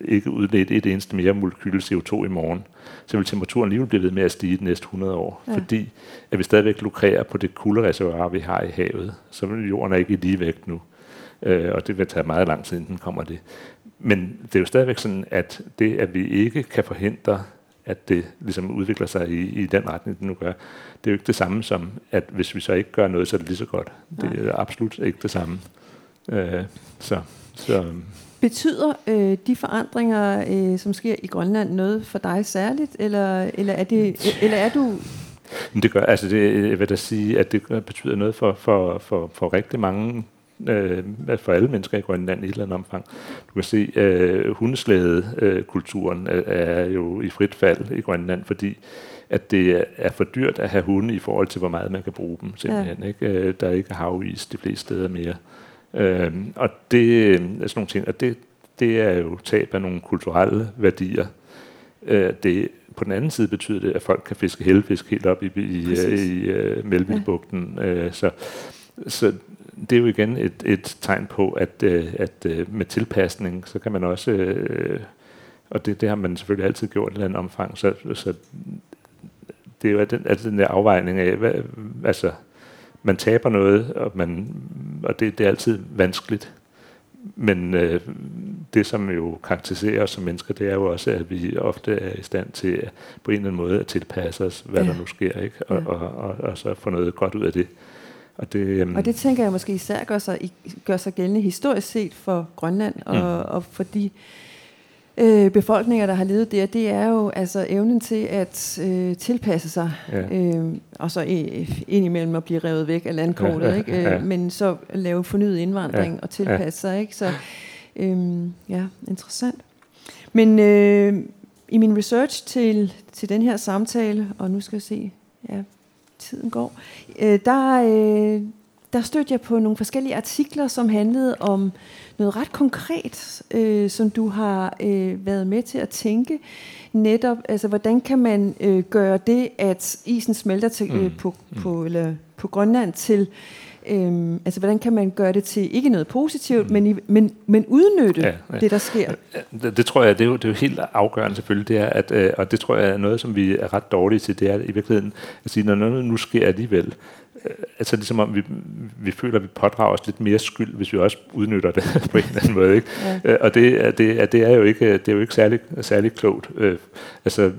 [SPEAKER 4] ikke udledt et eneste mere molekyl CO2 i morgen, så vil temperaturen alligevel blive ved med at stige de næste 100 år. Ja. Fordi at vi stadigvæk lukrerer på det kuldereservoir, vi har i havet. Så jorden er ikke i ligevægt nu. Øh, og det vil tage meget lang tid, inden den kommer det. Men det er jo stadigvæk sådan, at det, at vi ikke kan forhindre, at det ligesom udvikler sig i, i den retning, det nu gør, det er jo ikke det samme som, at hvis vi så ikke gør noget, så er det lige så godt. Det er absolut ikke det samme. Øh, så, så.
[SPEAKER 3] Betyder øh, de forandringer, øh, som sker i Grønland, noget for dig særligt, eller, eller, er, det, eller er du...
[SPEAKER 4] Det gør, altså det, jeg vil da sige, at det betyder noget for, for, for, for rigtig mange øh, for alle mennesker i Grønland i et eller andet omfang. Du kan se, øh, hundeslædekulturen øh, er jo i frit fald i Grønland, fordi at det er for dyrt at have hunde i forhold til, hvor meget man kan bruge dem. Simpelthen, ja. ikke? Øh, der er ikke havis de fleste steder mere. Øh, og det er sådan nogle ting, og det, det er jo tab af nogle kulturelle værdier. Øh, det, på den anden side betyder det, at folk kan fiske helfisk helt op i, i, i uh, Melvillebugten. Ja. Uh, så, så det er jo igen et, et tegn på, at, uh, at uh, med tilpasning, så kan man også, uh, og det, det har man selvfølgelig altid gjort i et eller andet omfang, så, så det er jo den, altså den der afvejning af, hvad, altså, man taber noget, og, man, og det, det er altid vanskeligt. Men øh, det, som jo karakteriserer os som mennesker, det er jo også, at vi ofte er i stand til på en eller anden måde at tilpasse os, hvad ja. der nu sker, ikke? Og, ja. og, og, og, og så få noget godt ud af det.
[SPEAKER 3] Og det, øhm, og det tænker jeg måske især gør sig, gør sig gældende historisk set for Grønland, og, mm. og for de øh, befolkninger, der har levet der, det er jo altså evnen til at øh, tilpasse sig, ja. øh, og så indimellem at blive revet væk af landkortet, ja, ja, ikke? Øh, ja. men så lave fornyet indvandring ja, og tilpasse ja. sig. Ikke? Så øh, ja, interessant. Men øh, i min research til, til den her samtale, og nu skal jeg se, ja, tiden går, øh, der, øh, der stødte jeg på nogle forskellige artikler, som handlede om noget ret konkret, øh, som du har øh, været med til at tænke. Netop, altså hvordan kan man øh, gøre det, at isen smelter til, øh, mm. på, mm. på, eller, på Grønland til Øhm, altså, hvordan kan man gøre det til ikke noget positivt, mm. men, men, men udnytte ja, ja. det, der sker?
[SPEAKER 4] Det, det tror jeg, det er, jo, det er jo helt afgørende selvfølgelig, det er, at, øh, og det tror jeg er noget, som vi er ret dårlige til, det er i virkeligheden at sige, når noget nu sker alligevel, Øh, altså ligesom om vi, vi føler, at vi pådrager os lidt mere skyld, hvis vi også udnytter det på en eller anden måde. Ikke? Ja. Øh, og det, det, det, er jo ikke, det er jo ikke særlig, særlig klogt. Øh, altså,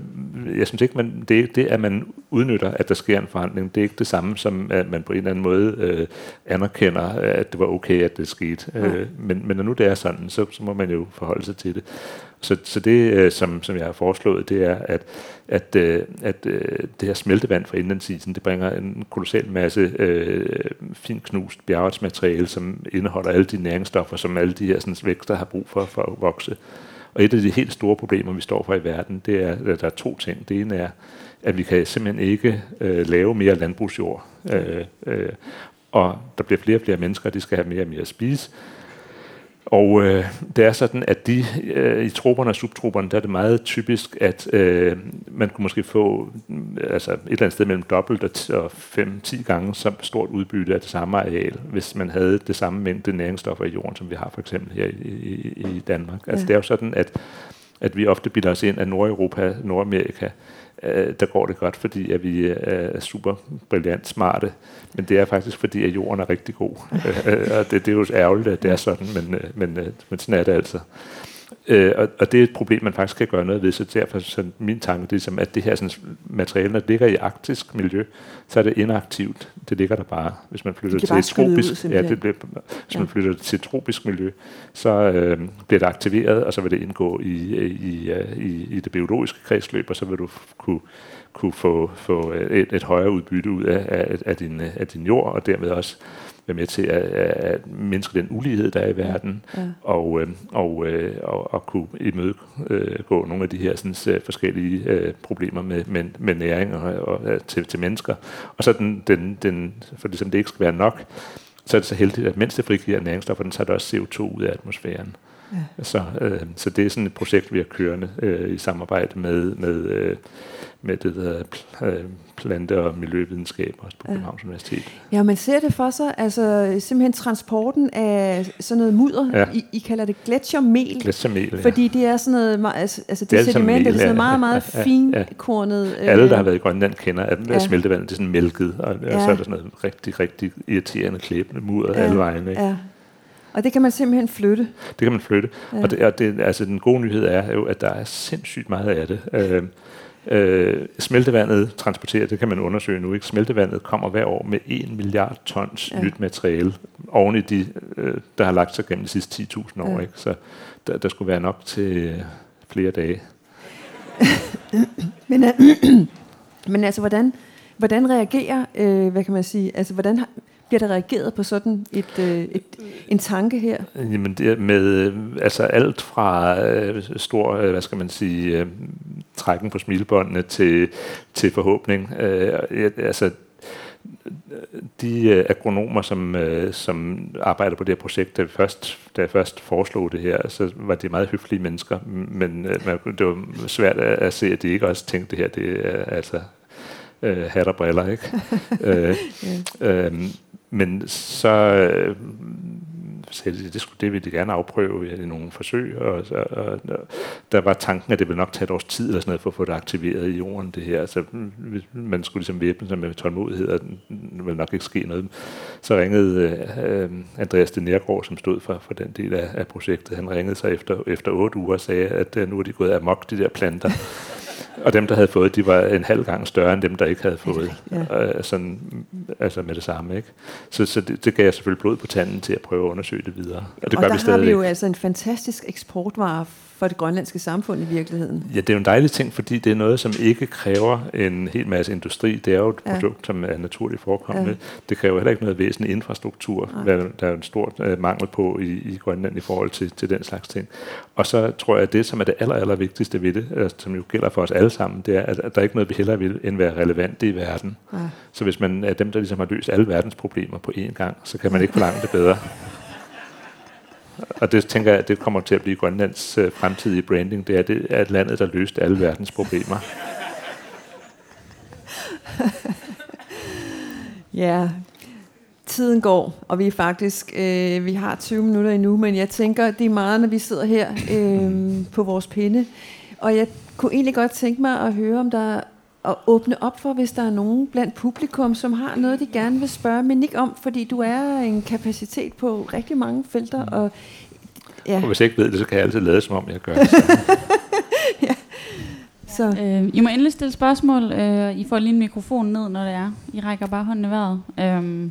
[SPEAKER 4] jeg synes ikke, man, det er det, at man udnytter, at der sker en forandring. Det er ikke det samme som, at man på en eller anden måde øh, anerkender, at det var okay, at det skete. Ja. Øh, men, men når nu det er sådan, så, så må man jo forholde sig til det. Så, så det, øh, som, som jeg har foreslået, det er, at, at, øh, at øh, det her smeltevand fra indlandsisen, det bringer en kolossal masse øh, fint knust bjergetsmateriale, som indeholder alle de næringsstoffer, som alle de her sådan, vækster har brug for for at vokse. Og et af de helt store problemer, vi står for i verden, det er, at der er to ting. Det ene er, at vi kan simpelthen ikke øh, lave mere landbrugsjord. Øh, øh, og der bliver flere og flere mennesker, og de skal have mere og mere at spise. Og øh, det er sådan, at de øh, i trupperne og subtrupperne, der er det meget typisk, at øh, man kunne måske få altså et eller andet sted mellem dobbelt og 5-10 gange så stort udbytte af det samme areal, hvis man havde det samme mængde næringsstoffer i jorden, som vi har for eksempel her i, i, i Danmark. Altså ja. det er jo sådan, at, at vi ofte bilder os ind, at Nordeuropa, Nordamerika, øh, der går det godt, fordi at vi er super brilliant smarte. Men det er faktisk fordi, at jorden er rigtig god. Øh, og det, det er jo ærgerligt, at det er sådan, men, øh, men, øh, men sådan er det altså. Øh, og, og det er et problem, man faktisk kan gøre noget ved, så derfor så min tanke, det er, som, at det her sådan, materiale, der ligger i arktisk miljø, så er det inaktivt. Det ligger der bare. Hvis man flytter til et tropisk, ud, ja, det bliver, hvis ja. man flytter til et tropisk miljø, så øh, bliver det aktiveret, og så vil det indgå i, i, i, i det biologiske kredsløb, og så vil du kunne kunne få, få et, et højere udbytte ud af, af, af, din, af din jord, og dermed også være med til at, at mindske den ulighed, der er i verden, ja. og, øh, og, øh, og, og kunne imødegå nogle af de her sådan, forskellige øh, problemer med, med, med næring og, og, til, til mennesker. Og så den, den, den, for ligesom det ikke skal være nok, så er det så heldigt, at mens det frigiver næringsstoffer, den tager det også CO2 ud af atmosfæren. Ja. Så, øh, så det er sådan et projekt, vi har kørende øh, i samarbejde med, med, øh, med det der øh, plante- og miljøvidenskab også på ja. Københavns Universitet.
[SPEAKER 3] Ja, man ser det for sig, altså simpelthen transporten af sådan noget mudder, ja. I, I kalder det gletsjermel,
[SPEAKER 4] gletsjermel ja.
[SPEAKER 3] fordi det er sådan noget, altså, altså det, det er sediment, det er sådan meget, meget ja, ja, finkornet.
[SPEAKER 4] Ja. Alle, der har været i Grønland, kender, at ja. smeltevandet det er sådan mælket, og, ja. og så er der sådan noget rigtig, rigtig irriterende klæbende mudder ja. alle vegne. Ikke? Ja.
[SPEAKER 3] Og det kan man simpelthen flytte?
[SPEAKER 4] Det kan man flytte. Ja. Og, det, og det, altså, den gode nyhed er jo, at der er sindssygt meget af det. Øh, øh, smeltevandet transporterer, det kan man undersøge nu, ikke? Smeltevandet kommer hver år med 1 milliard tons ja. nyt materiale oven i de, øh, der har lagt sig gennem de sidste 10.000 år. Ja. Ikke? Så der, der skulle være nok til øh, flere dage.
[SPEAKER 3] men, øh, men altså, hvordan, hvordan reagerer, øh, hvad kan man sige, altså hvordan har, bliver der reageret på sådan et, øh, et, en tanke her?
[SPEAKER 4] Jamen det med øh, altså alt fra øh, stor, øh, hvad skal man sige, øh, trækken på smilebåndene til, til forhåbning. Øh, altså de øh, agronomer, som, øh, som arbejder på det her projekt, da, vi først, da jeg først foreslog det her, så var de meget høflige mennesker, men øh, det var svært at, at se, at de ikke også tænkte det her, det er altså øh, hat og briller, ikke? øh, øh, men så øh, de, det, skulle, det ville de gerne afprøve i nogle forsøg, og, og, og der var tanken, at det ville nok tage et års tid eller sådan noget, for at få det aktiveret i jorden, det her. Så man skulle ligesom væbne sig med tålmodighed, og det ville nok ikke ske noget. Så ringede øh, Andreas de Nergård, som stod for, for den del af, af projektet, han ringede sig efter, efter otte uger og sagde, at øh, nu er de gået amok, de der planter. Og dem, der havde fået, de var en halv gang større end dem, der ikke havde fået. Ja. Øh, sådan, altså med det samme. Ikke? Så, så det, det gav jeg selvfølgelig blod på tanden til at prøve at undersøge det videre.
[SPEAKER 3] Og det og gør der vi har vi jo altså en fantastisk eksportvare for det grønlandske samfund i virkeligheden.
[SPEAKER 4] Ja, det er jo en dejlig ting, fordi det er noget, som ikke kræver en hel masse industri. Det er jo et
[SPEAKER 3] Ja.
[SPEAKER 4] produkt, som er naturligt forekommende.
[SPEAKER 3] Ja.
[SPEAKER 4] Det kræver heller ikke noget væsentlig infrastruktur,
[SPEAKER 3] Nej.
[SPEAKER 4] hvad der er en stor uh, mangel på i, i Grønland i forhold til, til den slags ting. Og så tror jeg, at det, som er det aller, aller vigtigste ved det, øh, som jo gælder for os alle sammen, det er, at, at der er ikke noget, vi hellere vil, end være relevante i verden.
[SPEAKER 3] Ja.
[SPEAKER 4] Så hvis man er dem, der ligesom har løst alle verdens problemer på én gang, så kan man ikke forlange det bedre. Og det tænker jeg, det kommer til at blive Grønlands øh, fremtidige branding. Det er, det er landet, der løste alle verdens problemer.
[SPEAKER 3] Ja, tiden går, og vi er faktisk, øh, vi har 20 minutter endnu, men jeg tænker, det er meget, når vi sidder her øh, på vores pinde. Og jeg kunne egentlig godt tænke mig at høre, om der at åbne op for, hvis der er nogen blandt publikum, som har noget, de gerne vil spørge Minik om, fordi du er en kapacitet på rigtig mange felter, og ja,
[SPEAKER 4] Og hvis jeg ikke ved det, så kan jeg altid lade, som om jeg gør det.
[SPEAKER 3] så
[SPEAKER 2] Øh, I må endelig stille spørgsmål. Øh, I får lige en mikrofon ned, når det er. I rækker bare hånden i vejret. Øh,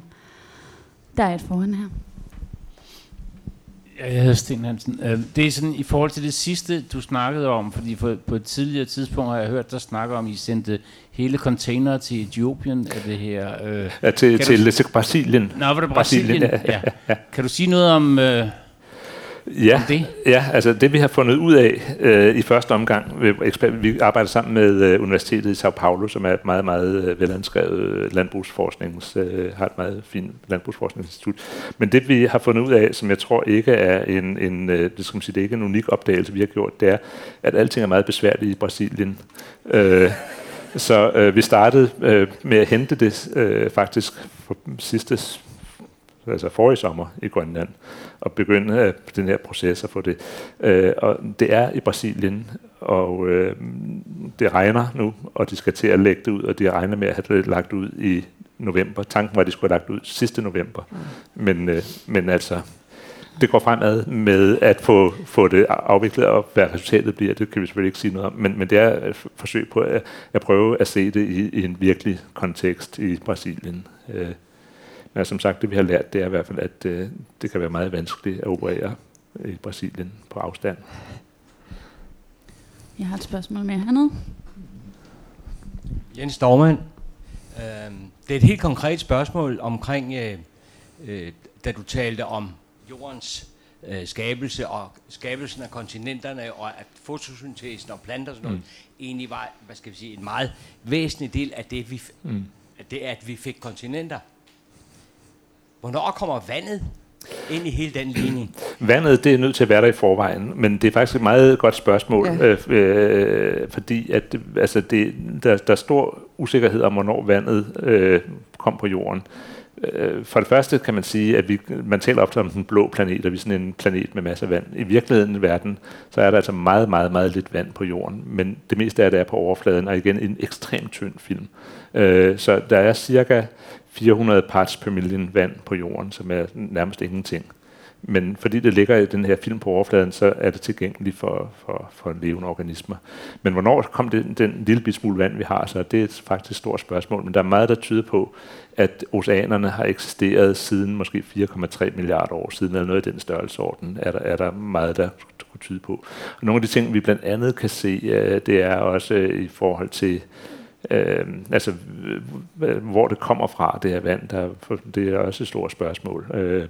[SPEAKER 2] der er et foran her.
[SPEAKER 5] Ja, Jeg hedder Sten Hansen. Øh, Det er sådan i forhold til det sidste, du snakkede om, fordi på, på et tidligere tidspunkt har jeg hørt dig snakke om, at I sendte hele container til Etiopien af det her. Øh.
[SPEAKER 4] Ja, til, til,
[SPEAKER 5] du-
[SPEAKER 4] til Brasilien.
[SPEAKER 5] Nå, var det
[SPEAKER 4] Brasilien,
[SPEAKER 5] Brasilien?
[SPEAKER 4] ja,
[SPEAKER 5] ja. Kan du sige noget om, øh,
[SPEAKER 4] Ja,
[SPEAKER 5] om det?
[SPEAKER 4] ja, altså det vi har fundet ud af øh, i første omgang, vi arbejder sammen med øh, Universitetet i Sao Paulo, som er et meget, meget øh, velanskrevet øh, landbrugsforsknings, øh, har et meget fint landbrugsforskningsinstitut. Men det vi har fundet ud af, som jeg tror ikke er en, en øh, det skal man sige, det er ikke en unik opdagelse, vi har gjort, det er, at alting er meget besværligt i Brasilien. Øh, så øh, vi startede øh, med at hente det øh, faktisk for sidste altså forrige sommer i Grønland, og begynde øh, den her proces at få det. Øh, og det er i Brasilien, og øh, det regner nu, og de skal til at lægge det ud, og de regner med at have det lagt ud i november. Tanken var, at de skulle have lagt ud sidste november. Men, øh, men altså, det går fremad med at få, få det afviklet, og hvad resultatet bliver, det kan vi selvfølgelig ikke sige noget om, men, men det er et forsøg på at, at prøve at se det i, i en virkelig kontekst i Brasilien. Øh, men som sagt, det vi har lært, det er i hvert fald, at øh, det kan være meget vanskeligt at operere i Brasilien på afstand.
[SPEAKER 2] Jeg har et spørgsmål mere hernede.
[SPEAKER 6] Jens Dormand, øh, det er et helt konkret spørgsmål omkring, øh, øh, da du talte om jordens øh, skabelse og skabelsen af kontinenterne, og at fotosyntesen og planter og sådan noget, mm. egentlig var, hvad skal vi sige, en meget væsentlig del af det, vi, f-
[SPEAKER 4] Mm.
[SPEAKER 6] af det at vi fik kontinenter. Hvornår kommer vandet ind i hele den ligning?
[SPEAKER 4] Vandet, det er nødt til at være der i forvejen, men det er faktisk et meget godt spørgsmål,
[SPEAKER 3] Ja.
[SPEAKER 4] øh, øh, fordi at, altså det, der, der er stor usikkerhed om, hvornår vandet øh, kom på jorden. Øh, For det første kan man sige, at vi, man taler ofte om den blå planet, og vi er sådan en planet med masser af vand. I virkeligheden i verden, så er der altså meget, meget, meget lidt vand på jorden, men det meste af det er på overfladen, og igen en ekstremt tynd film. Øh, Så der er cirka 400 parts per million vand på jorden, som er nærmest ingenting. Men fordi det ligger i den her film på overfladen, så er det tilgængeligt for, for, for levende organismer. Men hvornår kom det, den lille smule vand, vi har, så det er faktisk et stort spørgsmål. Men der er meget, der tyder på, at oceanerne har eksisteret siden måske 4,3 milliarder år siden, eller noget i den størrelsesorden, er der, er der meget, der kunne tyde på. Og nogle af de ting, vi blandt andet kan se, øh, det er også øh, i forhold til Øh, altså, hvor det kommer fra, det her vand, der, det er også et stort spørgsmål. Øh,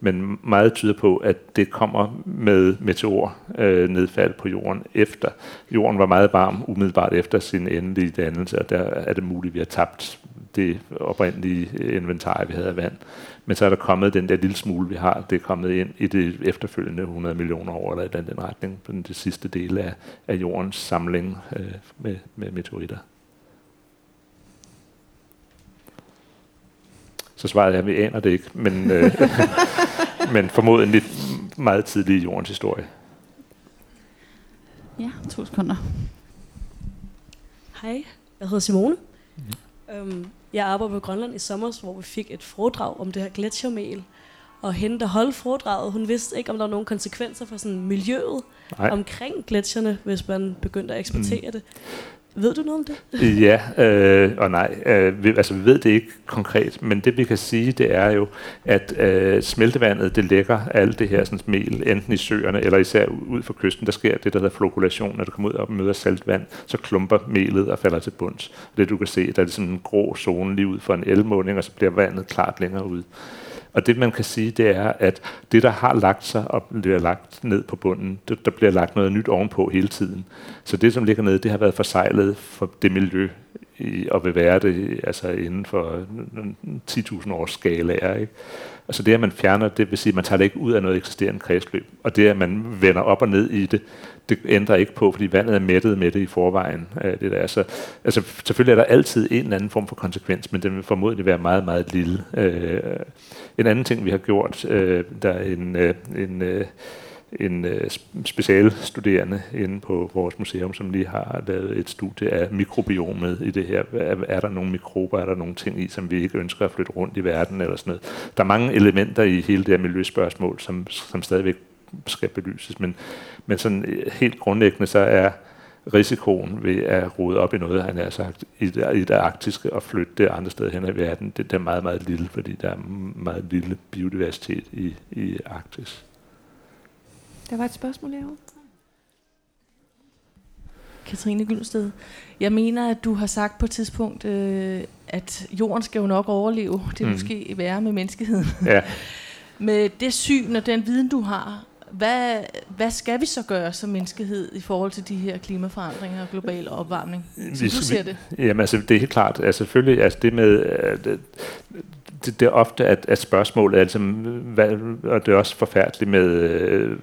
[SPEAKER 4] men meget tyder på, at det kommer med meteor øh, nedfald på jorden efter. Jorden var meget varm umiddelbart efter sin endelige dannelse, og der er det muligt, at vi har tabt det oprindelige inventar, vi havde af vand. Men så er der kommet den der lille smule, vi har, det er kommet ind i det efterfølgende 100 millioner år, eller i den, retning, på den sidste del af, af jordens samling øh, med, med meteoritter. Så svaret er, at vi aner det ikke, men, øh, men formodentlig meget tidlig i jordens historie.
[SPEAKER 2] Ja, to sekunder.
[SPEAKER 7] Hej, jeg hedder Simone. Mm. Øhm, jeg arbejder på Grønland i sommer, hvor vi fik et foredrag om det her gletsjermel. Og hende, der holdt foredraget, hun vidste ikke, om der var nogle konsekvenser for sådan miljøet
[SPEAKER 4] Nej.
[SPEAKER 7] omkring gletsjerne, hvis man begyndte at eksportere mm. det. Ved du noget om det?
[SPEAKER 4] Ja øh, og nej. Øh, vi, altså, vi ved det ikke konkret, men det vi kan sige, det er jo, at øh, smeltevandet, det lægger alt det her sådan, mel, enten i søerne eller især ud for kysten. Der sker det, der hedder flokulation. Når det kommer ud og møder saltvand, så klumper melet og falder til bunds. Det du kan se, der er sådan en grå zone lige ud for en elmåling, og så bliver vandet klart længere ud. Og det man kan sige, det er, at det, der har lagt sig og bliver lagt ned på bunden, det, der bliver lagt noget nyt ovenpå hele tiden. Så det, som ligger nede, det har været forsejlet for det miljø, i, og vil være det altså inden for 10.000 års skala. Ikke? Altså det, at man fjerner, det vil sige, at man tager det ikke ud af noget eksisterende kredsløb. Og det, at man vender op og ned i det, det ændrer ikke på, fordi vandet er mættet med det i forvejen. Øh, det der. Så, altså, selvfølgelig er der altid en eller anden form for konsekvens, men den vil formodentlig være meget, meget lille. Øh, en anden ting, vi har gjort, øh, der er en, en, en øh, specialstuderende inde på vores museum, som lige har lavet et studie af mikrobiomet i det her. Er, er der nogle mikrober, er der nogle ting i, som vi ikke ønsker at flytte rundt i verden eller sådan noget. Der er mange elementer i hele det her miljøspørgsmål, som, som stadigvæk skal belyses, men, men sådan øh, helt grundlæggende så er risikoen ved at rode op i noget, han har sagt, i det, i det arktiske og flytte det andre steder hen i verden, det, det er meget, meget lille, fordi der er meget lille biodiversitet i, i Arktis.
[SPEAKER 3] Der var et spørgsmål herovre.
[SPEAKER 8] Katrine Gyldsted. Jeg mener, at du har sagt på et tidspunkt, øh, at jorden skal jo nok overleve. Det vil mm. måske være med menneskeheden.
[SPEAKER 4] Ja.
[SPEAKER 8] med det syn og den viden, du har, hvad, hvad skal vi så gøre som menneskehed i forhold til de her klimaforandringer og global opvarmning, som vi, du ser det?
[SPEAKER 4] Jamen altså, det er helt klart. Altså selvfølgelig, altså det med, det, det er ofte, at, at spørgsmålet er, altså, hvad, og det er også forfærdeligt med øh,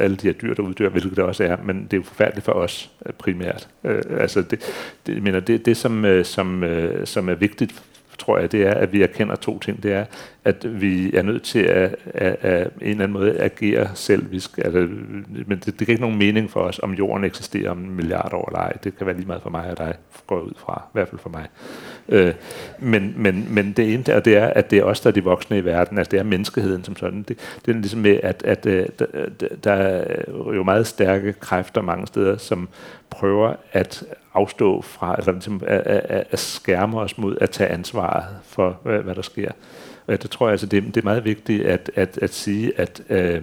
[SPEAKER 4] alle de her dyr, der uddør, hvilket det også er, men det er jo forfærdeligt for os øh, primært. Øh, altså det, det, mener, det, det som, øh, som, øh, som er vigtigt tror jeg, det er, at vi erkender to ting. Det er, at vi er nødt til at, at, at en eller anden måde agere selv. Vi skal, altså, men det, det giver ikke nogen mening for os, om jorden eksisterer om en milliard år eller ej. Det kan være lige meget for mig og dig, går ud fra. I hvert fald for mig. Øh, men, men, men det ene der, det er, at det er os, der er de voksne i verden. Altså det er menneskeheden som sådan. Det, det er ligesom med, at, at, øh, at der, der er jo meget stærke kræfter mange steder, som prøver at afstå fra, eller ligesom at, at, at skærme os mod at tage ansvaret for, hvad, hvad der sker. Og det tror jeg, altså, det, det er meget vigtigt at, at, at sige, at, øh,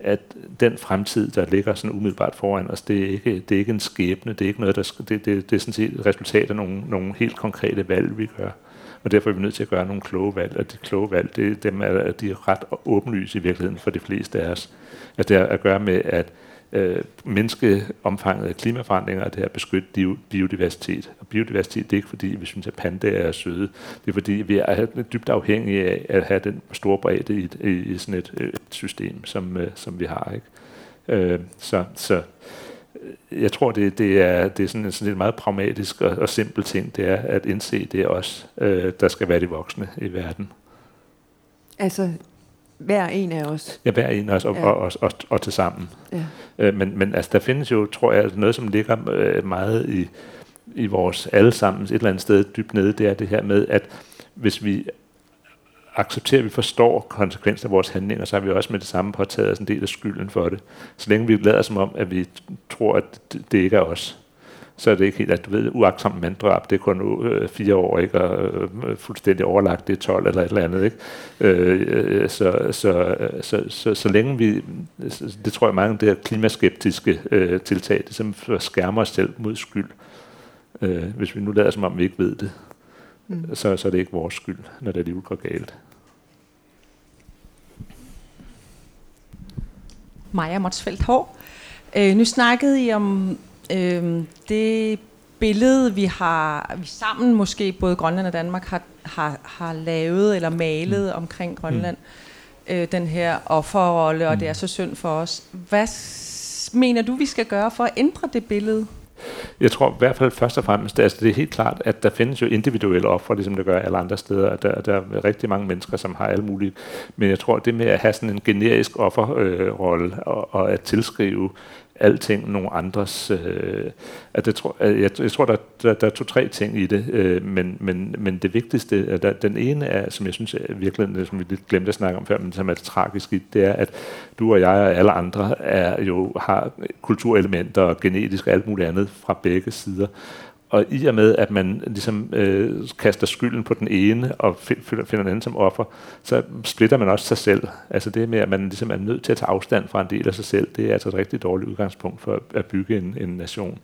[SPEAKER 4] at den fremtid, der ligger sådan umiddelbart foran os, det er ikke, det er ikke en skæbne, det er ikke noget, der det, det, det er sådan set et resultat af nogle, nogle helt konkrete valg, vi gør. Og derfor er vi nødt til at gøre nogle kloge valg, og de kloge valg, det, dem er, de er ret åbenlyse i virkeligheden for de fleste af os. Altså det har at gøre med, at øh, mindske omfanget af klimaforandringer og det her at beskytte biodiversitet. Og biodiversitet det er ikke fordi, vi synes, at pandaer er søde. Det er fordi, vi er dybt afhængige af at have den store bredde i, i, i sådan et, et system, som, øh, som vi har. Ikke? Øh, så, så øh, jeg tror, det, det, er, det er sådan, sådan en meget pragmatisk og, og simpel ting, det er at indse, det er os, øh, der skal være de voksne i verden.
[SPEAKER 3] Altså hver en af os.
[SPEAKER 4] Ja, hver en af os, og, ja. og, og, og, og til sammen. Ja. Øh, men, men altså, der findes jo, tror jeg, altså noget, som ligger øh, meget i, i vores allesammens et eller andet sted dybt nede, det er det her med, at hvis vi accepterer, at vi forstår konsekvenser af vores handlinger, så har vi også med det samme påtaget os en del af skylden for det. Så længe vi lader som om, at vi tror, at det, det ikke er os, så er det ikke helt, at du ved, uagtsomt manddrab, det er kun øh, fire år, ikke, og øh, fuldstændig overlagt, det er 12 eller et eller andet, ikke? Øh, øh så, så, så, så, så længe vi, det tror jeg mange af det her klimaskeptiske øh, tiltag, det som skærmer os selv mod skyld. Øh, hvis vi nu lader som om, vi ikke ved det, mm. så, så er det ikke vores skyld, når det alligevel går galt.
[SPEAKER 8] Maja Motsfeldt Hår. Øh, nu snakkede I om øh, det billede, vi har vi sammen måske både Grønland og Danmark har, har, har lavet eller malet mm. omkring Grønland, mm. øh, den her offerrolle, mm. og det er så synd for os. Hvad mener du, vi skal gøre for at ændre det billede?
[SPEAKER 4] Jeg tror i hvert fald først og fremmest, altså det er helt klart, at der findes jo individuelle ofre, ligesom der gør alle andre steder. Der, der er rigtig mange mennesker, som har alle mulige. Men jeg tror, det med at have sådan en generisk offerrolle øh, og, og at tilskrive alting nogle andres. Øh, at det tror, jeg, jeg tror, der, der, der er to-tre ting i det, øh, men, men, men det vigtigste, der, den ene er, som jeg synes er virkelig, som vi lidt glemte at snakke om før, men som er det tragiske, det er, at du og jeg og alle andre er jo har kulturelementer og genetisk og alt muligt andet fra begge sider. Og i og med, at man ligesom øh, kaster skylden på den ene og finder den anden som offer, så splitter man også sig selv. Altså det med, at man ligesom er nødt til at tage afstand fra en del af sig selv, det er altså et rigtig dårligt udgangspunkt for at bygge en, en nation.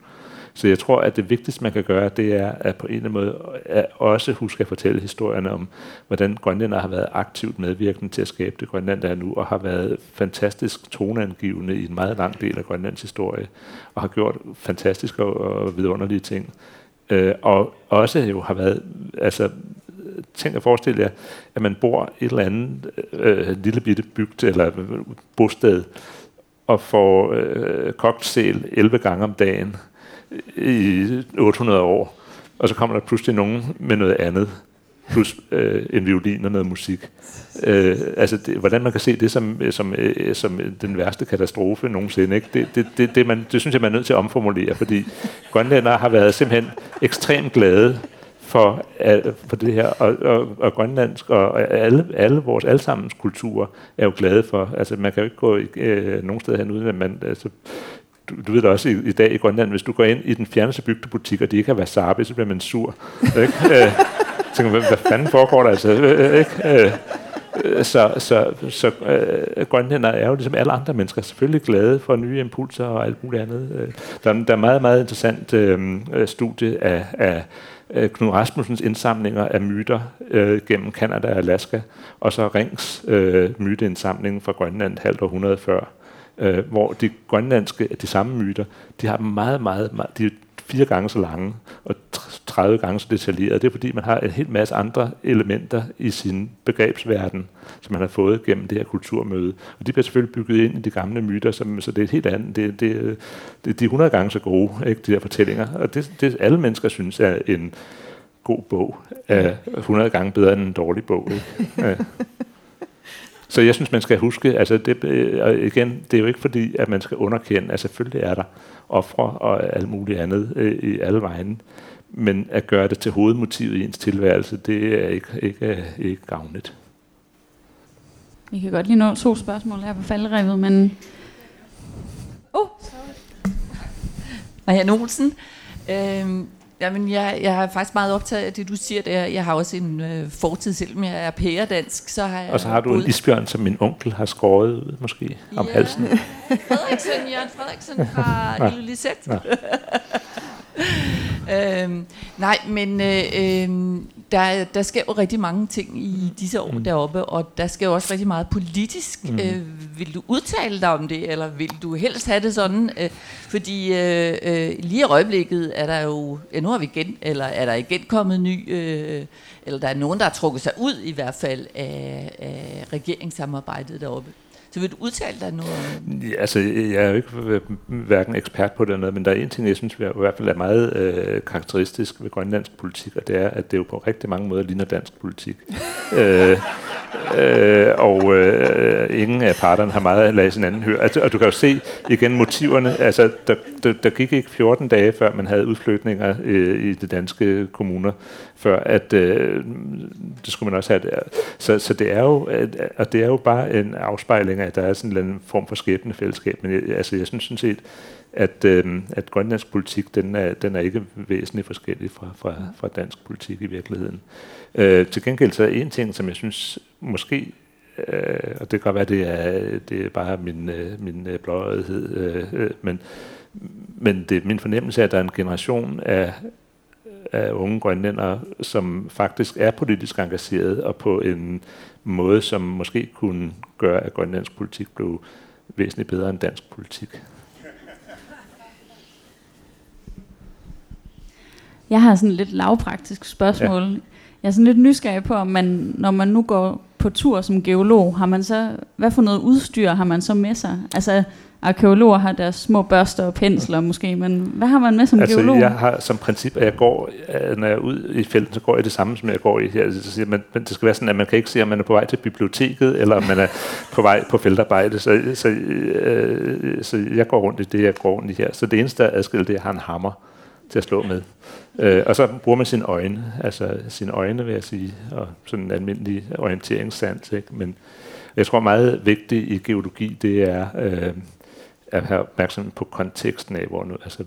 [SPEAKER 4] Så jeg tror, at det vigtigste, man kan gøre, det er at på en eller anden måde at også huske at fortælle historierne om, hvordan grønlænder har været aktivt medvirkende til at skabe det Grønland, der er nu, og har været fantastisk toneangivende i en meget lang del af Grønlands historie, og har gjort fantastiske og vidunderlige ting. Øh, og også jo har været, altså tænk at forestille jer, at man bor i et eller andet øh, lille bitte bygd eller bosted, og får øh, kogt sæl 11 gange om dagen, i 800 år, og så kommer der pludselig nogen med noget andet, plus øh, en violin og noget musik. Øh, altså, det, hvordan man kan se det som, øh, som, øh, som den værste katastrofe nogensinde, ikke? Det, det, det, det, man, det synes jeg, man er nødt til at omformulere, fordi grønlændere har været simpelthen ekstremt glade for, for det her, og, og, og grønlandsk, og alle, alle vores allesammens kulturer er jo glade for, altså man kan jo ikke gå øh, nogen steder hen, uden at man, altså, du, du ved det også i, i dag i Grønland, hvis du går ind i den fjerneste bygdebutik, og de ikke har wasabi, så bliver man sur. ikke? Øh, tænker, hvad, hvad fanden foregår der altså? Øh, ikke? Øh, så så, så øh, grønlænder er jo ligesom alle andre mennesker selvfølgelig glade for nye impulser og alt muligt andet. Øh, der, der er meget, meget interessant øh, studie af, af Knud Rasmussens indsamlinger af myter øh, gennem Kanada og Alaska, og så Rings øh, myteindsamling fra Grønland halvt århundrede før øh, hvor de grønlandske, de samme myter, de har meget, meget, meget de er fire gange så lange og 30 gange så detaljerede. Det er fordi, man har en hel masse andre elementer i sin begrebsverden, som man har fået gennem det her kulturmøde. Og de bliver selvfølgelig bygget ind i de gamle myter, som, så det er et helt andet. Det, det, det, de er 100 gange så gode, ikke, de her fortællinger. Og det, det alle mennesker synes er en god bog, er 100 gange bedre end en dårlig bog. Ikke? Ja. Så jeg synes, man skal huske, altså det, og igen, det er jo ikke fordi, at man skal underkende, at selvfølgelig er der ofre og alt muligt andet øh, i alle vejen, men at gøre det til hovedmotivet i ens tilværelse, det er ikke, ikke, ikke gavnligt.
[SPEAKER 2] Vi kan godt lige nå to spørgsmål her på faldrevet, men...
[SPEAKER 8] Oh, Marianne Olsen, øhm, Jamen, jeg, jeg er faktisk meget optaget af det, du siger der. Jeg har også en øh, fortid, selvom jeg er pæredansk, så har jeg...
[SPEAKER 4] Og så har du en isbjørn, som min onkel har skåret ud, måske, ja. om halsen.
[SPEAKER 8] Frederiksen, Jørgen Frederiksen fra ja. Ilulisset. Øhm, nej, men øh, øh, der, der sker jo rigtig mange ting i disse år mm. deroppe, og der sker jo også rigtig meget politisk. Mm. Øh, vil du udtale dig om det, eller vil du helst have det sådan? Øh, fordi øh, øh, lige i øjeblikket er der jo, ja, nu har vi igen, eller er der igen kommet ny, øh, eller der er nogen, der har trukket sig ud i hvert fald af, af regeringssamarbejdet deroppe. Så vil du udtale dig noget?
[SPEAKER 4] Altså, jeg er jo ikke hverken ekspert på det eller noget, men der er en ting, jeg synes i hvert fald er meget øh, karakteristisk ved grønlandsk politik, og det er, at det jo på rigtig mange måder ligner dansk politik. øh, øh, og øh, ingen af parterne har meget at lade sin anden høre. Altså, og du kan jo se igen motiverne. Altså, der, der, der gik ikke 14 dage, før man havde udflytninger øh, i de danske kommuner, før at øh, det skulle man også have der. Så, så det er jo, og det er jo bare en afspejling af, at der er sådan en eller anden form for skæbne fællesskab. Men jeg, altså, jeg synes sådan set, at, øh, at grønlandsk politik, den er, den er ikke væsentligt forskellig fra, fra, fra dansk politik i virkeligheden. Øh, til gengæld så er en ting, som jeg synes måske, øh, og det kan godt være, det er, det er bare min, øh, min øh, blåøjethed, øh, øh, men, men det min fornemmelse er, at der er en generation af, af unge grønlændere, som faktisk er politisk engageret, og på en måde, som måske kunne gøre, at grønlandsk politik blev væsentligt bedre end dansk politik.
[SPEAKER 2] Jeg har sådan et lidt lavpraktisk spørgsmål. Ja. Jeg er sådan lidt nysgerrig på, om man, når man nu går på tur som geolog, har man så, hvad for noget udstyr har man så med sig? Altså, arkeologer har deres små børster og pensler måske, men hvad har man med som
[SPEAKER 4] altså,
[SPEAKER 2] geolog?
[SPEAKER 4] jeg har som princip, at jeg går, øh, når jeg er ude i felten, så går jeg det samme, som jeg går i her. Så siger man, men det skal være sådan, at man kan ikke se, om man er på vej til biblioteket, eller om man er på vej på feltarbejde. Så, så, øh, så jeg går rundt i det, jeg går rundt i her. Så det eneste, der er adskilt, det er, at jeg har en hammer til at slå med. Øh, og så bruger man sine øjne, altså sine øjne, vil jeg sige, og sådan en almindelig orienteringssans. Ikke? Men jeg tror meget vigtigt i geologi, det er øh, at have opmærksomhed på konteksten af, hvor nu, altså,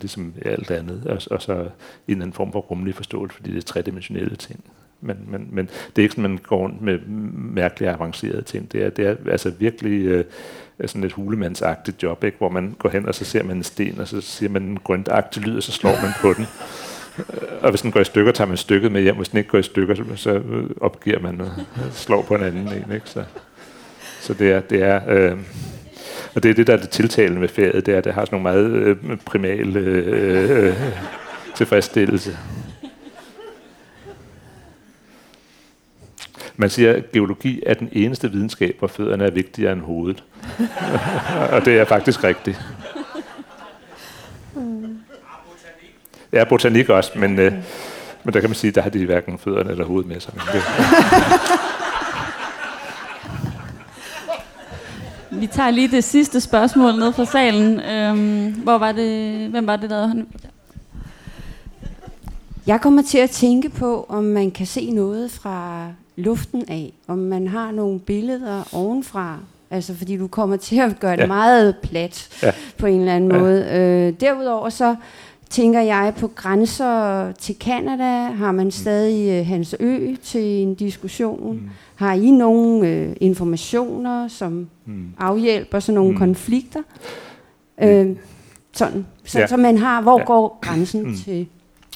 [SPEAKER 4] ligesom alt andet, og, og så en eller anden form for rummelig forståelse, fordi det er tredimensionelle ting. Men, men, men det er ikke sådan, man går rundt med mærkeligt avancerede ting. Det er, det er altså virkelig øh, sådan et hulemandsagtigt job, ikke? hvor man går hen, og så ser man en sten, og så siger man en grøntagtig lyd, og så slår man på den. Øh, og hvis den går i stykker, tager man stykket med hjem. Hvis den ikke går i stykker, så, øh, opgiver man og slår på en anden en. Ikke? Så, så det er... Det er øh, og det er det, der er det tiltalende med feriet, det er, at det har sådan nogle meget øh, primale øh, øh, øh tilfredsstillelse. Man siger, at geologi er den eneste videnskab, hvor fødderne er vigtigere end hovedet. og det er faktisk rigtigt. Ja, botanik også, men, øh, men der kan man sige, der har de hverken fødderne eller hovedet med sig. Men det.
[SPEAKER 2] Vi tager lige det sidste spørgsmål ned fra salen. Øhm, hvor var det, hvem var det, der havde
[SPEAKER 9] Jeg kommer til at tænke på, om man kan se noget fra luften af. Om man har nogle billeder ovenfra. Altså, fordi du kommer til at gøre det ja. meget plat ja. på en eller anden ja. måde. Øh, derudover så tænker jeg på grænser til Kanada. Har man stadig uh, Hans Ø til en diskussion? Mm. Har I nogle øh, informationer, som mm. afhjælper sådan nogle mm. konflikter? Øh, sådan, så, ja. så man har, hvor ja. går grænsen mm. til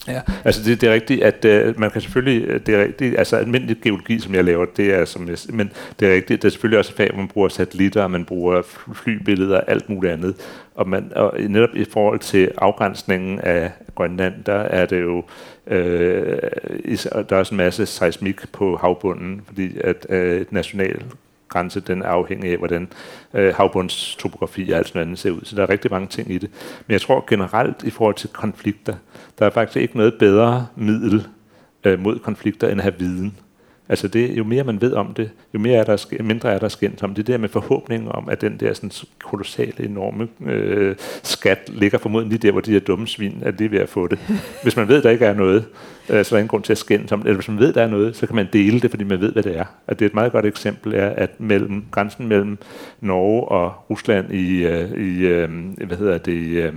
[SPEAKER 4] Ja, altså det, det er rigtigt, at uh, man kan selvfølgelig, øh, det er rigtigt, altså almindelig geologi, som jeg laver, det er som jeg, men det er rigtigt, det er selvfølgelig også et fag, hvor man bruger satellitter, man bruger flybilleder og alt muligt andet. Og, man, og netop i forhold til afgrænsningen af Grønland, der er det jo, øh, der er også en masse seismik på havbunden, fordi at øh, national grænse, den er afhængig af, hvordan øh, havbundstopografi og alt sådan andet ser ud. Så der er rigtig mange ting i det. Men jeg tror generelt i forhold til konflikter, der er faktisk ikke noget bedre middel øh, mod konflikter, end at have viden. Altså det, jo mere man ved om det, jo mere er der, mindre er der skændt om det. der med forhåbningen om, at den der sådan, kolossale, enorme øh, skat ligger formodentlig lige der, hvor de her dumme svin er lige ved at få det. Hvis man ved, der ikke er noget, øh, så er der ingen grund til at skændes om det. Eller hvis man ved, der er noget, så kan man dele det, fordi man ved, hvad det er. Og det er et meget godt eksempel, er, at mellem grænsen mellem Norge og Rusland i, øh, i øh, hvad hedder det, øh,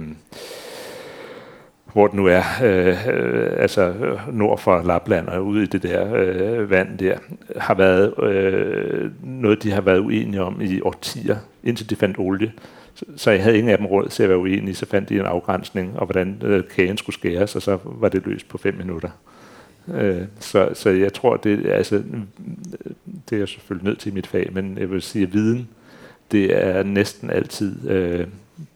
[SPEAKER 4] hvor det nu er, øh, øh, altså øh, nord for Lapland og ude i det der øh, vand der, har været øh, noget, de har været uenige om i årtier, indtil de fandt olie. Så, så jeg havde ingen af dem råd til at være uenige, så fandt de en afgrænsning, og hvordan øh, kagen skulle skæres, og så var det løst på fem minutter. Øh, så, så jeg tror, det, altså, det er jeg selvfølgelig nødt til i mit fag, men jeg vil sige, at viden, det er næsten altid øh,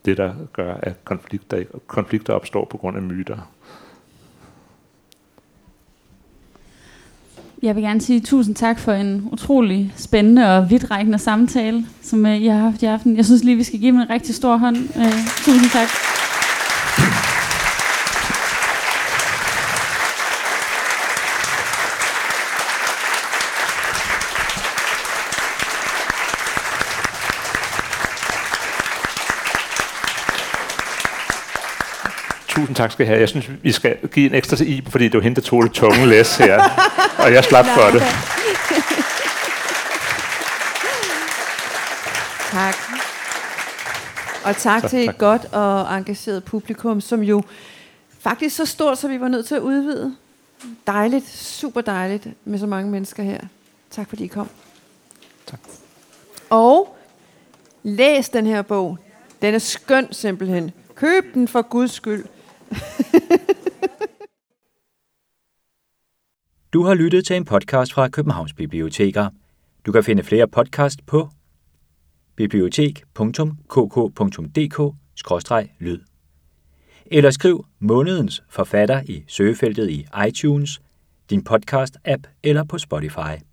[SPEAKER 4] det, der gør, at konflikter, konflikter opstår på grund af myter.
[SPEAKER 2] Jeg vil gerne sige tusind tak for en utrolig spændende og vidtrækkende samtale, som øh, uh, I har haft i aften. Jeg synes lige, vi skal give dem en rigtig stor hånd. Øh, tusind tak.
[SPEAKER 4] Tusind tak skal I have. Jeg synes, vi skal give en ekstra til I, fordi det var hende, der tog det tunge læs her. og jeg slap for det.
[SPEAKER 3] Tak. Og tak så, til et tak. godt og engageret publikum, som jo faktisk så stort, så vi var nødt til at udvide. Dejligt, super dejligt med så mange mennesker her. Tak fordi I kom.
[SPEAKER 4] Tak.
[SPEAKER 3] Og læs den her bog. Den er skøn simpelthen. Køb den for Guds skyld
[SPEAKER 1] du har lyttet til en podcast fra Københavns Biblioteker. Du kan finde flere podcast på bibliotek.kk.dk-lyd. Eller skriv månedens forfatter i søgefeltet i iTunes, din podcast-app eller på Spotify.